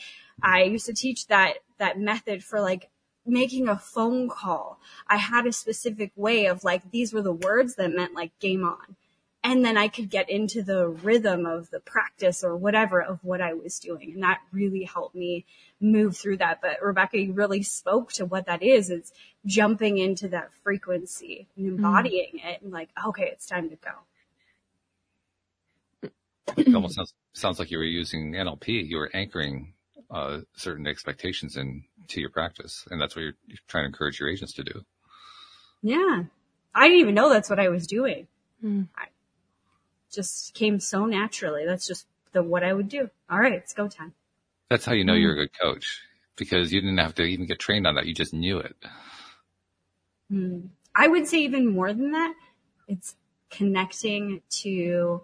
I used to teach that, that method for like making a phone call, I had a specific way of like, these were the words that meant like game on. And then I could get into the rhythm of the practice or whatever of what I was doing. And that really helped me move through that. But Rebecca, you really spoke to what that is. It's jumping into that frequency and mm-hmm. embodying mm. it and like, okay, it's time to go. It almost sounds, sounds like you were using NLP. You were anchoring uh, certain expectations into your practice. And that's what you're, you're trying to encourage your agents to do. Yeah. I didn't even know that's what I was doing. Mm. I just came so naturally. That's just the, what I would do. All right, it's go time. That's how you know mm. you're a good coach because you didn't have to even get trained on that. You just knew it. Mm. I would say even more than that. It's connecting to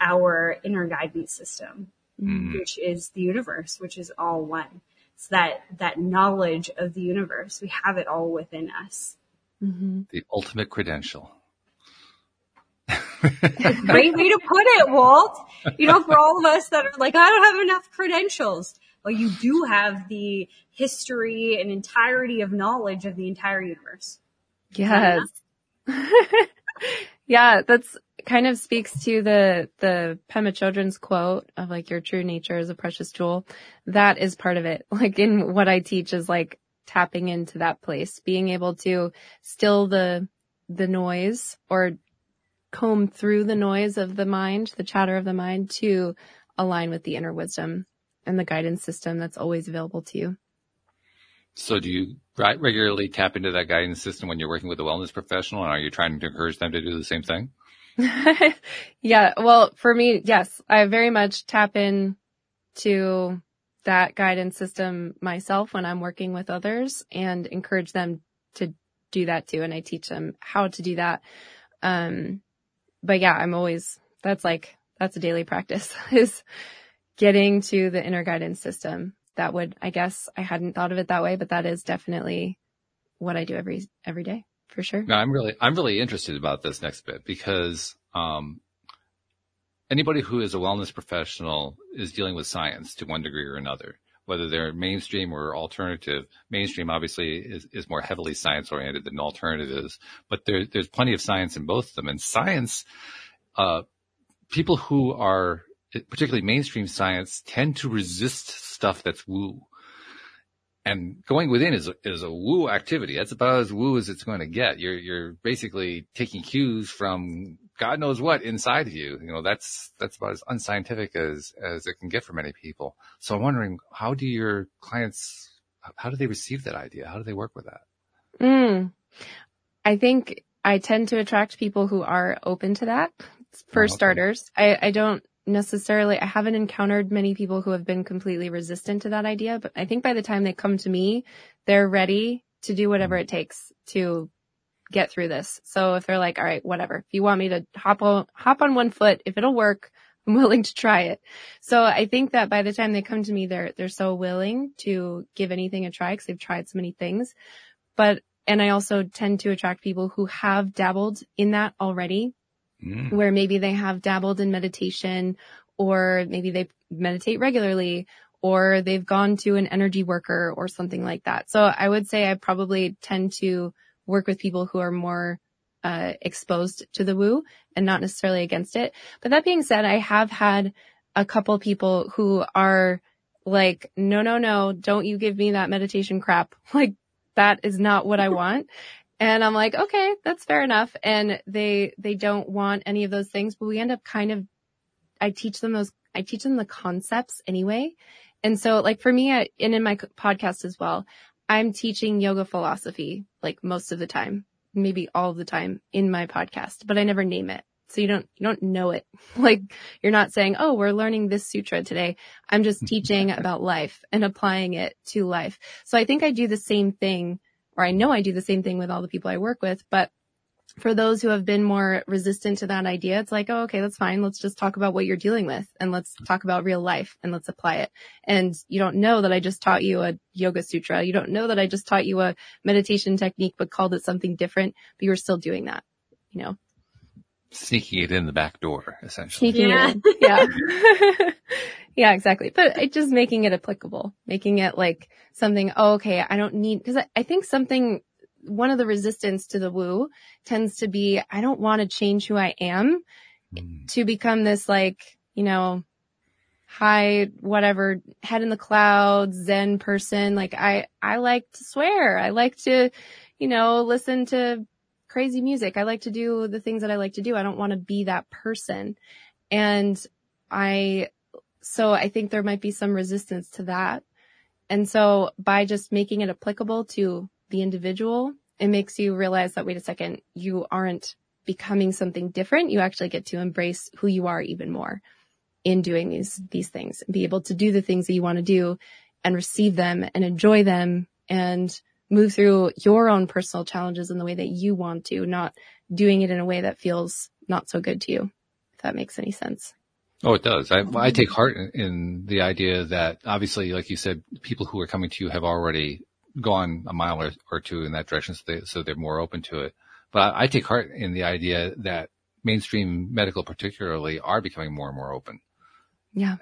our inner guidance system mm. which is the universe, which is all one. It's that, that knowledge of the universe. We have it all within us. Mm-hmm. The ultimate credential. Great way to put it, Walt. you know, for all of us that are like, I don't have enough credentials. Well, you do have the history and entirety of knowledge of the entire universe. Yes. yeah, that's kind of speaks to the, the Pema Chödrön's quote of like, your true nature is a precious jewel. That is part of it. Like in what I teach is like tapping into that place, being able to still the, the noise or comb through the noise of the mind, the chatter of the mind to align with the inner wisdom and the guidance system that's always available to you. So do you regularly tap into that guidance system when you're working with a wellness professional and are you trying to encourage them to do the same thing? yeah. Well, for me, yes, I very much tap in to that guidance system myself when I'm working with others and encourage them to do that too. And I teach them how to do that. Um, but yeah, I'm always, that's like, that's a daily practice is getting to the inner guidance system. That would, I guess I hadn't thought of it that way, but that is definitely what I do every, every day for sure. No, I'm really, I'm really interested about this next bit because, um, anybody who is a wellness professional is dealing with science to one degree or another, whether they're mainstream or alternative. Mainstream obviously is, is more heavily science oriented than alternatives, but there, there's plenty of science in both of them. And science, uh, people who are particularly mainstream science tend to resist stuff that's woo. And going within is, is a woo activity. That's about as woo as it's going to get. You're, you're basically taking cues from God knows what inside of you. You know, that's, that's about as unscientific as, as it can get for many people. So I'm wondering, how do your clients, how do they receive that idea? How do they work with that? Mm. I think I tend to attract people who are open to that. For oh, okay. starters, I, I don't necessarily, I haven't encountered many people who have been completely resistant to that idea, but I think by the time they come to me, they're ready to do whatever it takes to get through this. So if they're like, all right, whatever, if you want me to hop on, hop on one foot, if it'll work, I'm willing to try it. So I think that by the time they come to me, they're, they're so willing to give anything a try because they've tried so many things. But, and I also tend to attract people who have dabbled in that already, mm. where maybe they have dabbled in meditation or maybe they meditate regularly or they've gone to an energy worker or something like that. So I would say I probably tend to work with people who are more uh, exposed to the woo and not necessarily against it. But that being said, I have had a couple people who are like, no, no, no, don't you give me that meditation crap. Like that is not what I want. And I'm like, okay, that's fair enough. And they, they don't want any of those things, but we end up kind of, I teach them those, I teach them the concepts anyway. And so like for me, I, and in my podcast as well, I'm teaching yoga philosophy like most of the time, maybe all the time in my podcast, but I never name it. So you don't, you don't know it. Like you're not saying, Oh, we're learning this sutra today. I'm just teaching about life and applying it to life. So I think I do the same thing, or I know I do the same thing with all the people I work with, but for those who have been more resistant to that idea, it's like, oh, okay, that's fine. Let's just talk about what you're dealing with and let's talk about real life and let's apply it. And you don't know that I just taught you a yoga sutra. You don't know that I just taught you a meditation technique, but called it something different, but you were still doing that, you know? Sneaking it in the back door, essentially. Sneaking yeah. it Yeah. yeah, exactly. But it just making it applicable, making it like something, oh, okay, I don't need, cause I, I think something one of the resistance to the woo tends to be, I don't want to change who I am mm. to become this like, you know, high, whatever, head in the clouds, Zen person. Like I, I like to swear. I like to, you know, listen to crazy music. I like to do the things that I like to do. I don't want to be that person. And I, so I think there might be some resistance to that. And so by just making it applicable to the individual, it makes you realize that, wait a second, you aren't becoming something different. You actually get to embrace who you are even more in doing these, these things and be able to do the things that you want to do and receive them and enjoy them and move through your own personal challenges in the way that you want to, not doing it in a way that feels not so good to you. If that makes any sense. Oh, it does. I, I take heart in, the idea that obviously, like you said, people who are coming to you have already gone a mile or, or two in that direction, so, they, so they're more open to it. But I take heart in the idea that mainstream medical particularly are becoming more and more open. Yeah.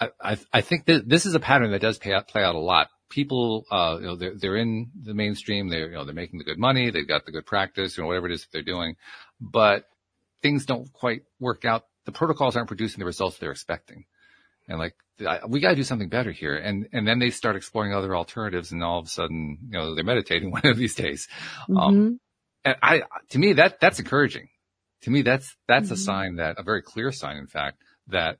I, I, I think that this is a pattern that does out, play out a lot. People, uh, you know, they're, they're in the mainstream. They're, you know, they're making the good money. They've got the good practice, you know, whatever it is that they're doing, but things don't quite work out. The protocols aren't producing the results they're expecting. And like, I, we got to do something better here. And, and then they start exploring other alternatives and all of a sudden, you know, they're meditating one of these days. Um, mm-hmm. Um, and I, to me, that, that's encouraging. To me, that's, that's mm-hmm. a sign that, a very clear sign, in fact, that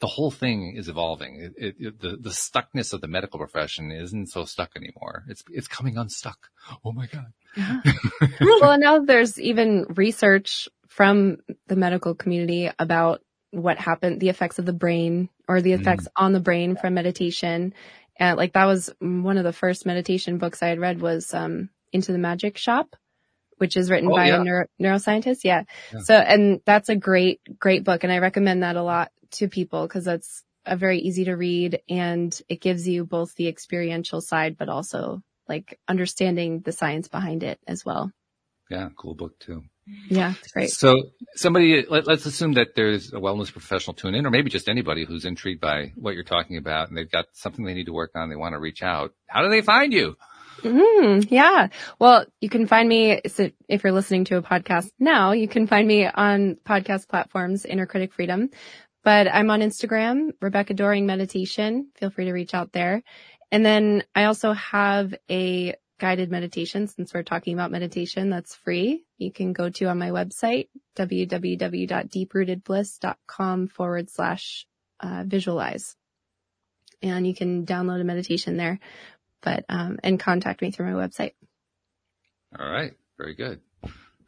the whole thing is evolving. It, it, it, the, the stuckness of the medical profession isn't so stuck anymore. It's, it's coming unstuck. Oh my God. Yeah. well, now there's even research from the medical community about what happened, the effects of the brain or the effects mm. on the brain from meditation. And like that was one of the first meditation books I had read was, um, Into the Magic Shop, which is written oh, by yeah. a neuro- neuroscientist. Yeah. yeah. So, and that's a great, great book. And I recommend that a lot to people because that's a very easy to read and it gives you both the experiential side, but also like understanding the science behind it as well. Yeah. Cool book too. Yeah, it's great. So somebody, let, us assume that there's a wellness professional tune in, or maybe just anybody who's intrigued by what you're talking about and they've got something they need to work on. They want to reach out. How do they find you? Mm, yeah. Well, you can find me, so if you're listening to a podcast now, you can find me on podcast platforms, Inner Critic Freedom, but I'm on Instagram, Rebecca Doring Meditation. Feel free to reach out there. And then I also have a guided meditation since we're talking about meditation that's free. You can go to on my website, www.deeprootedbliss.com forward slash uh, visualize. And you can download a meditation there, but, um, and contact me through my website. All right. Very good.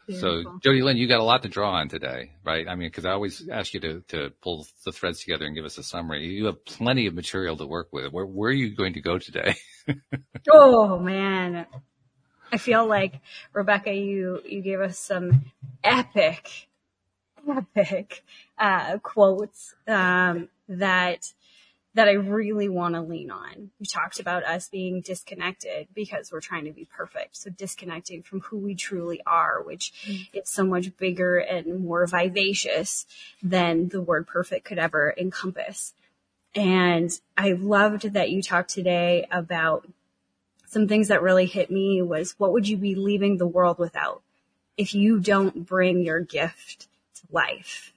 Beautiful. So Jodielynn, you got a lot to draw on today, right? I mean, cause I always ask you to, to pull the threads together and give us a summary. You have plenty of material to work with. Where, where are you going to go today? oh man. I feel like Rebecca, you, you gave us some epic, epic, uh, quotes, um, that, that I really want to lean on. You talked about us being disconnected because we're trying to be perfect. So disconnecting from who we truly are, which mm-hmm. is so much bigger and more vivacious than the word perfect could ever encompass. And I loved that you talked today about some things that really hit me was what would you be leaving the world without if you don't bring your gift to life?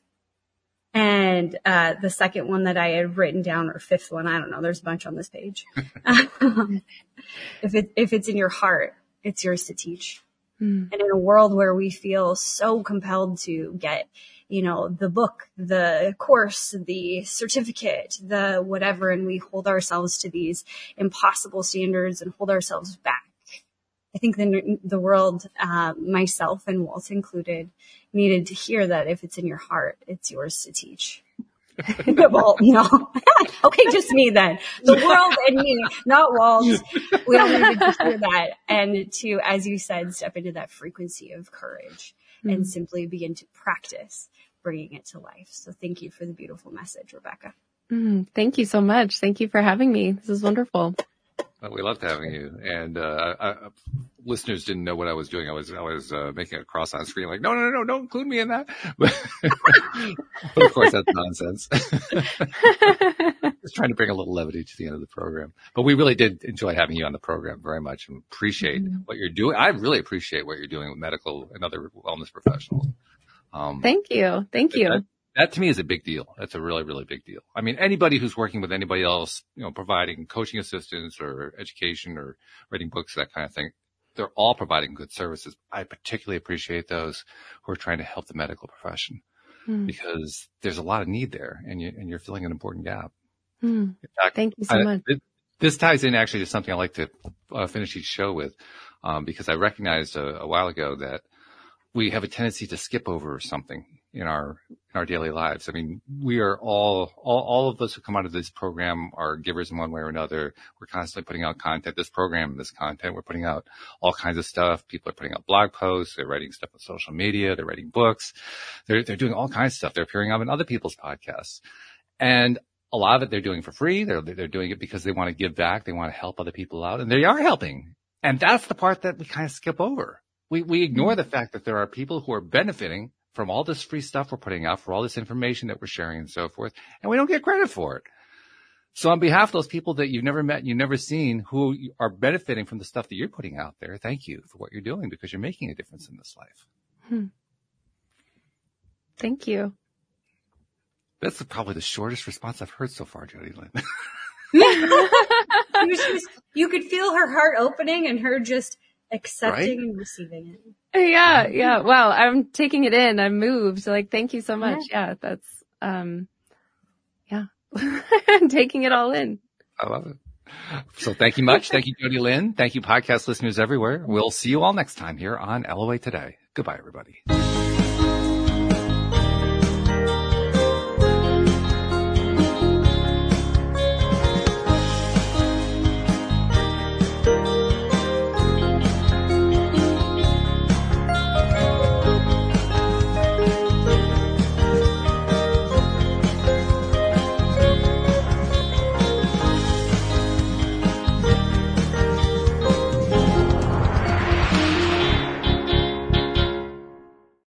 And uh, the second one that I had written down, or fifth one, I don't know. There's a bunch on this page. if it if it's in your heart, it's yours to teach. Mm. And in a world where we feel so compelled to get, you know, the book, the course, the certificate, the whatever, and we hold ourselves to these impossible standards and hold ourselves back. I think the the world, uh, myself and Walt included, needed to hear that if it's in your heart, it's yours to teach. well, you know, okay, just me then. The world and me, not Walt. We all needed to hear that and to, as you said, step into that frequency of courage mm-hmm. and simply begin to practice bringing it to life. So thank you for the beautiful message, Rebecca. Mm, thank you so much. Thank you for having me. This is wonderful. Well, we loved having you. And uh, I, I, listeners didn't know what I was doing. I was I was uh, making a cross on screen, like, no, no, no, no, don't include me in that. But, but of course, that's nonsense. Just trying to bring a little levity to the end of the program. But we really did enjoy having you on the program very much, and appreciate mm-hmm. what you're doing. I really appreciate what you're doing with medical and other wellness professionals. Um, Thank you. Thank you. That, that to me is a big deal. That's a really, really big deal. I mean, anybody who's working with anybody else, you know, providing coaching assistance or education or writing books, that kind of thing, they're all providing good services. I particularly appreciate those who are trying to help the medical profession mm. because there's a lot of need there and you, and you're filling an important gap. Mm. Fact, Thank you so I, much. It, this ties in actually to something I like to uh, finish each show with, um, because I recognized a, a while ago that we have a tendency to skip over something in our in our daily lives. I mean, we are all all all of us who come out of this program are givers in one way or another. We're constantly putting out content. This program, this content, we're putting out all kinds of stuff. People are putting out blog posts. They're writing stuff on social media. They're writing books. They're they're doing all kinds of stuff. They're appearing on other people's podcasts, and a lot of it they're doing for free. They're they're doing it because they want to give back. They want to help other people out, and they are helping. And that's the part that we kind of skip over. We we ignore hmm. the fact that there are people who are benefiting from all this free stuff we're putting out, for all this information that we're sharing and so forth, and we don't get credit for it. So on behalf of those people that you've never met, you've never seen, who are benefiting from the stuff that you're putting out there, thank you for what you're doing because you're making a difference in this life. Hmm. Thank you. That's probably the shortest response I've heard so far, Jodielynn. you could feel her heart opening and her just accepting right? and receiving it. Yeah, yeah. Wow, I'm taking it in. I'm moved. Like, thank you so much. Yeah, yeah that's um, yeah, taking it all in. I love it. So thank you much. Thank you, Jodielynn. Thank you, podcast listeners everywhere. We'll see you all next time here on LOA Today. Goodbye, everybody.